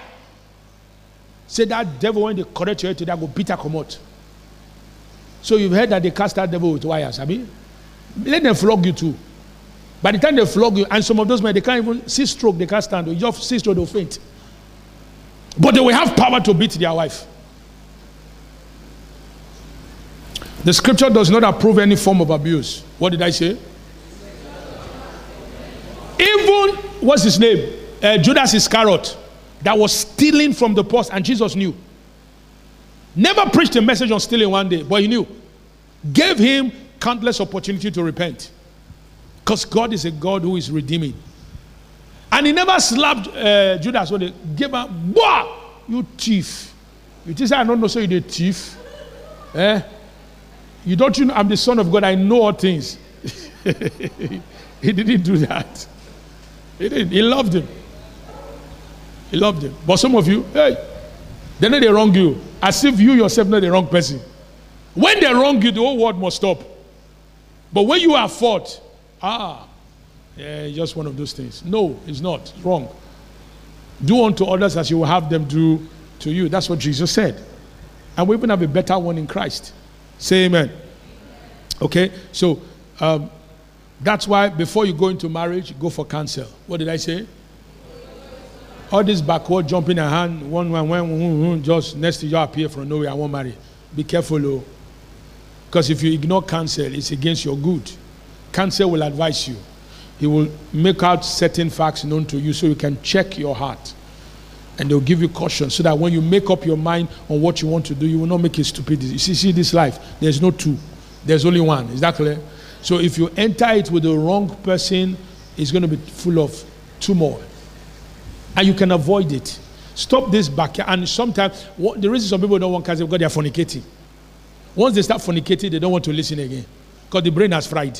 Say that devil when they correct you today, go beat her come out. So you've heard that they cast that devil with wires, I mean? Let them flog you too. By the time they flog you, and some of those men, they can't even see stroke, they can't stand. You just see stroke, they'll faint. But they will have power to beat their wife. The scripture does not approve any form of abuse. What did I say? Even, what's his name? Uh, Judas Iscariot, that was stealing from the post, and Jesus knew. Never preached a message on stealing one day, but he knew. Gave him countless opportunity to repent. Because God is a God who is redeeming. And he never slapped uh, Judas when they gave him, Wah! You thief. You think I don't know, so you're a thief. Eh? You don't you know I'm the son of God, I know all things. he didn't do that. He didn't. He loved him. He loved him. But some of you, hey, they know they wrong you. As if you yourself know the wrong person. When they wrong you, the whole world must stop. But when you are fought, ah, yeah, just one of those things. No, it's not. It's wrong. Do unto others as you will have them do to you. That's what Jesus said. And we even have a better one in Christ. Say amen. Okay, so um, that's why before you go into marriage, go for counsel. What did I say? All this backward jumping a hand, one, one, one, one, one, just next to you appear from nowhere, I won't marry. Be careful, oh. Because if you ignore counsel, it's against your good. Counsel will advise you. He will make out certain facts known to you so you can check your heart. And they'll give you caution so that when you make up your mind on what you want to do, you will not make a stupid. You see, see this life, there's no two, there's only one. Is that clear? So if you enter it with the wrong person, it's going to be full of turmoil. And you can avoid it. Stop this back. And sometimes, what, the reason some people don't want cancer because they are fornicating. Once they start fornicating, they don't want to listen again because the brain has fried.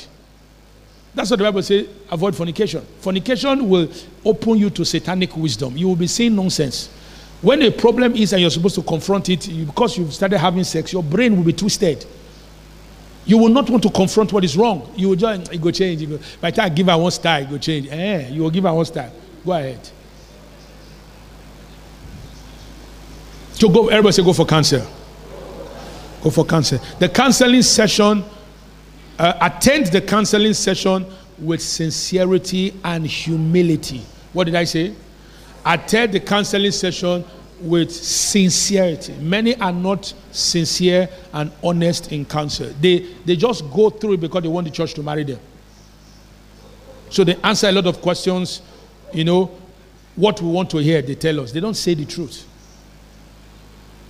That's what the Bible says avoid fornication. Fornication will open you to satanic wisdom. You will be saying nonsense. When a problem is and you're supposed to confront it, because you've started having sex, your brain will be twisted. You will not want to confront what is wrong. You will just, it go change. go, by the time I give her one star, it go change. Eh, you will give her one star. Go ahead. So go, everybody say go for cancer. Go for cancer. The counseling session, uh, attend the counseling session with sincerity and humility. What did I say? Attend the counseling session with sincerity. Many are not sincere and honest in counsel. They, they just go through it because they want the church to marry them. So they answer a lot of questions, you know, what we want to hear, they tell us. They don't say the truth.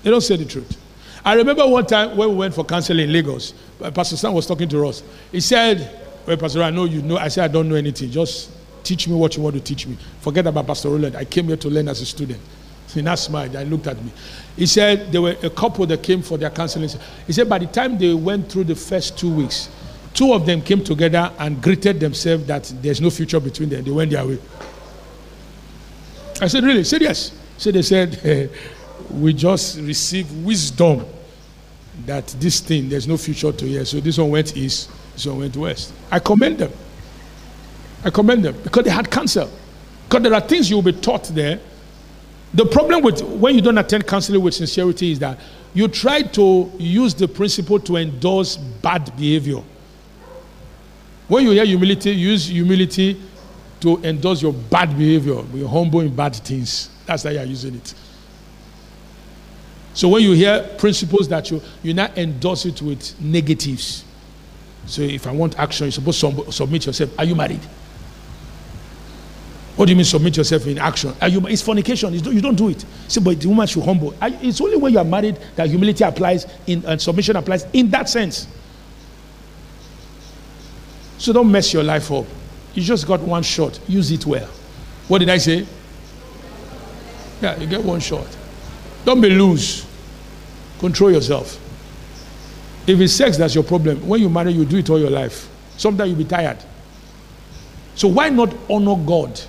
They don't say the truth. I remember one time when we went for counseling in Lagos, Uh, Pastor Sam was talking to us. He said, Well, Pastor, I know you know. I said, I don't know anything. Just teach me what you want to teach me. Forget about Pastor Roland. I came here to learn as a student. He now smiled and looked at me. He said there were a couple that came for their counseling. He said by the time they went through the first two weeks, two of them came together and greeted themselves that there's no future between them. They went their way. I said, Really? Serious? So they said, We just received wisdom that this thing, there's no future to here. So this one went east, this one went west. I commend them. I commend them because they had counsel. Because there are things you will be taught there. The problem with when you don't attend counseling with sincerity is that you try to use the principle to endorse bad behavior. When you hear humility, use humility to endorse your bad behavior. You're humble in bad things. That's how you're using it. So when you hear principles that you you not endorse it with negatives. So if I want action, you're supposed to submit yourself. Are you married? What do you mean submit yourself in action? Are You, it's fornication. It's, you don't do it. See, but the woman should humble. It's only when you are married that humility applies in, and submission applies in that sense. So don't mess your life up. You just got one shot. Use it well. What did I say? Yeah, you get one shot. Don't be loose. Control yourself. If it's sex that's your problem, when you marry, you do it all your life. Sometimes you'll be tired. So why not honor God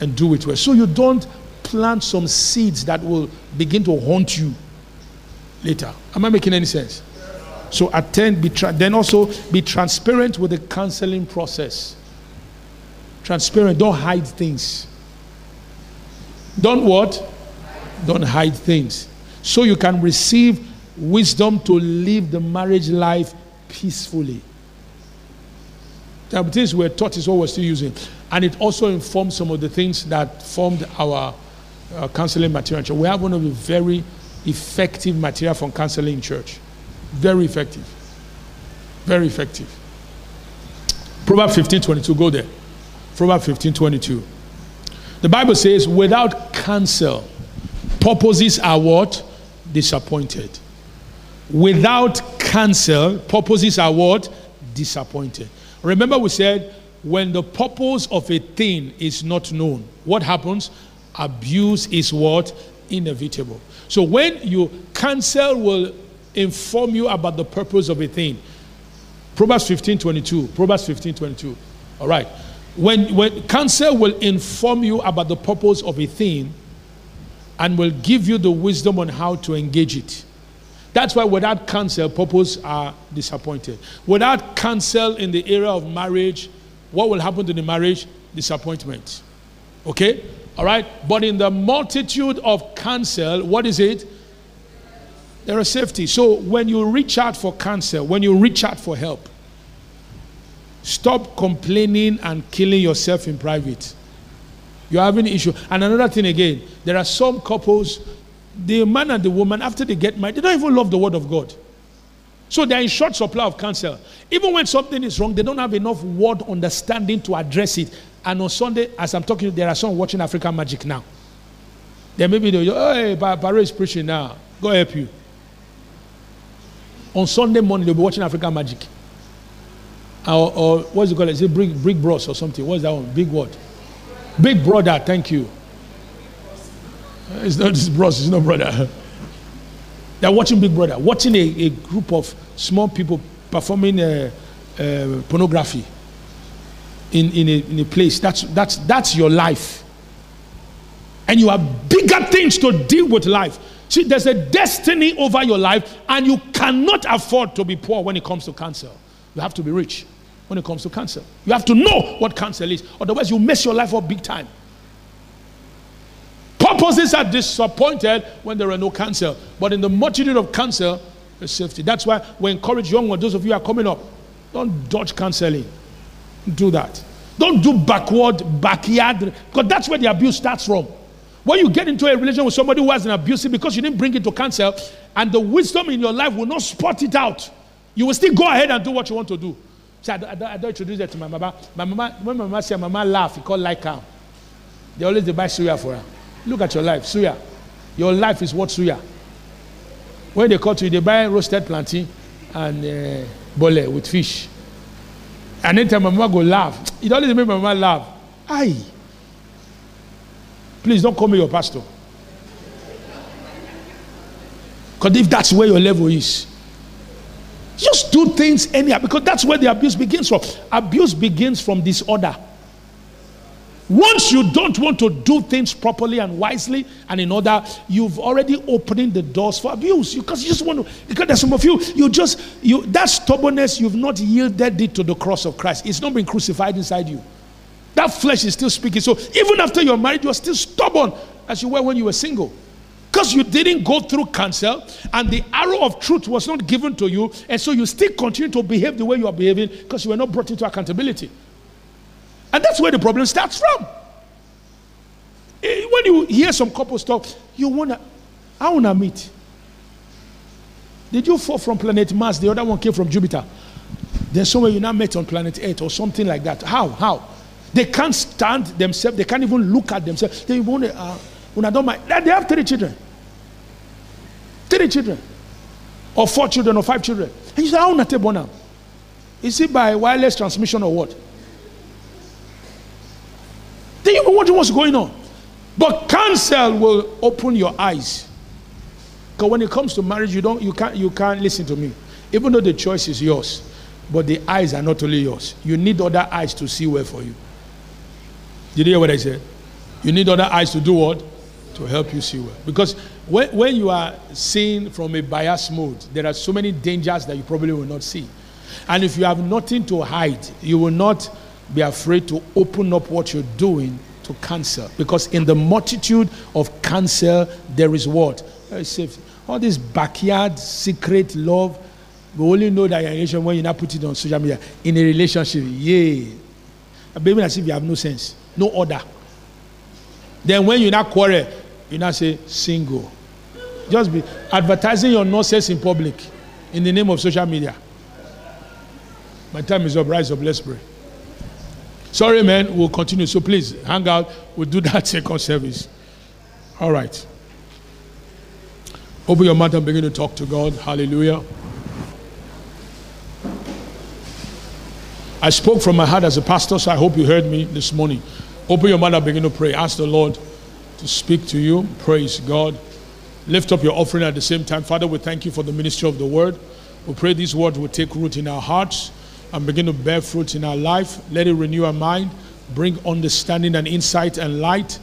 and do it well? So you don't plant some seeds that will begin to haunt you later. Am I making any sense? So attend, be tra- then also be transparent with the counseling process. Transparent, don't hide things. Don't what? Don't hide things. So you can receive wisdom to live the marriage life peacefully. The things we're taught is what we're still using. And it also informs some of the things that formed our uh, counseling material. We have one of the very effective material from counseling church. Very effective. Very effective. Proverbs 15 22, go there. Proverbs 15 22. The Bible says, without counsel, purposes are what? Disappointed. Without counsel, purposes are what? Disappointed. Remember, we said when the purpose of a thing is not known, what happens? Abuse is what? Inevitable. So when you counsel will inform you about the purpose of a thing. Proverbs 15 22. Proverbs 15 22. All right. When, when counsel will inform you about the purpose of a thing and will give you the wisdom on how to engage it. That's why without counsel, purpose are disappointed. Without counsel in the area of marriage, what will happen to the marriage? Disappointment. Okay? All right? But in the multitude of counsel, what is it? There is safety. So when you reach out for counsel, when you reach out for help, stop complaining and killing yourself in private. You're having issue. And another thing again, there are some couples the man and the woman, after they get married, they don't even love the word of God. So they're in short supply of counsel. Even when something is wrong, they don't have enough word understanding to address it. And on Sunday, as I'm talking, there are some watching African Magic now. Then maybe they'll, oh, hey, Barrow is preaching now. Go help you. On Sunday morning, they'll be watching African Magic. Or, or what's it called? Is it Big, Big Bros or something? What's that one? Big what? Big Brother, thank you. It's not his bros, it's not brother. They're watching Big Brother, watching a, a group of small people performing uh, uh, pornography in, in, a, in a place. That's, that's, that's your life. And you have bigger things to deal with life. See, there's a destiny over your life, and you cannot afford to be poor when it comes to cancer. You have to be rich when it comes to cancer. You have to know what cancer is. Otherwise, you mess your life up big time. Purposes are disappointed when there are no cancer. But in the multitude of cancer, there's safety. That's why we encourage young ones, those of you are coming up, don't dodge counseling. Do that. Don't do backward, backyard, because that's where the abuse starts from. When you get into a relationship with somebody who has an abusive because you didn't bring it to counsel, and the wisdom in your life will not spot it out, you will still go ahead and do what you want to do. See, I, I, I don't introduce that to my mama. My mama, when my mama say my mama laugh, he call like her. They always they buy suya for her. Look at your life, suya. Your life is what suya. When they call to you, they buy roasted plantain and uh, bole with fish. And anytime my mama go laugh, it always make my mama laugh. Aye. Please don't call me your pastor. Because if that's where your level is, just do things anyhow because that's where the abuse begins from. Abuse begins from disorder. Once you don't want to do things properly and wisely and in order, you've already opened the doors for abuse. Because you just want to, because there's some of you, you just, you that stubbornness, you've not yielded it to the cross of Christ. It's not been crucified inside you. That flesh is still speaking. So even after you're married, you're still stubborn as you were when you were single. Because you didn't go through counsel and the arrow of truth was not given to you, and so you still continue to behave the way you are behaving because you were not brought into accountability. And that's where the problem starts from. Eh, when you hear some couples talk, you wanna, I want to meet. Did you fall from planet Mars? The other one came from Jupiter. Then somewhere you now met on planet Earth or something like that. How? How? They can't stand themselves. They can't even look at themselves. They want to, uh, I don't mind, they have three children. Three children. Or four children or five children. And you say, how not now? Is it by wireless transmission or what? They even wonder what's going on. But counsel will open your eyes. Because when it comes to marriage, you don't you can't you can't listen to me. Even though the choice is yours, but the eyes are not only yours. You need other eyes to see well for you. Did you hear what I said? You need other eyes to do what? To help you see well. Because when, when you are seeing from a bias mode, there are so many dangers that you probably will not see. And if you have nothing to hide, you will not be afraid to open up what you're doing to cancer. Because in the multitude of cancer, there is what? All this backyard secret love, we only know that you're relationship when you not put it on social media. In a relationship, yeah. Baby, as if you have no sense, no order. Then when you not quarrel, you not say single. Just be advertising your nonsense in public in the name of social media. My time is up. Rise up. Let's pray. Sorry, man. We'll continue. So please hang out. We'll do that second service. All right. Open your mouth and begin to talk to God. Hallelujah. I spoke from my heart as a pastor, so I hope you heard me this morning. Open your mouth and begin to pray. Ask the Lord to speak to you. Praise God. Lift up your offering at the same time. Father, we thank you for the ministry of the word. We pray these words will take root in our hearts and begin to bear fruit in our life. Let it renew our mind, bring understanding and insight and light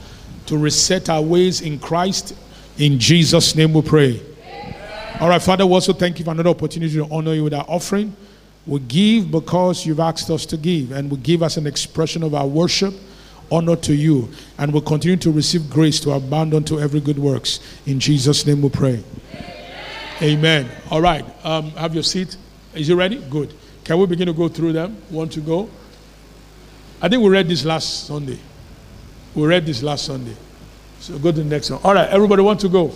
to reset our ways in Christ. In Jesus' name we pray. Amen. All right, Father, we also thank you for another opportunity to honor you with our offering. We give because you've asked us to give, and we give as an expression of our worship, honor to you, and we'll continue to receive grace to abound unto every good works. In Jesus' name we pray. Amen. Amen. All right, um, have your seat. Is you ready? Good. Can we begin to go through them? Want to go? I think we read this last Sunday. We read this last Sunday. So go to the next one. All right, everybody want to go?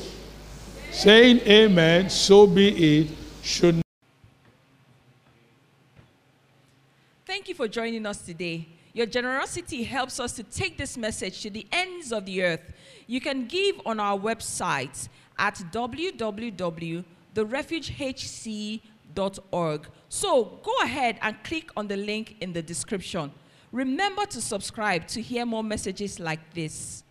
Saying amen, so be it. Should Thank you for joining us today. Your generosity helps us to take this message to the ends of the earth. You can give on our website at www.therefugehc.org. so go ahead and click on the link in the description. Remember to subscribe to hear more messages like this.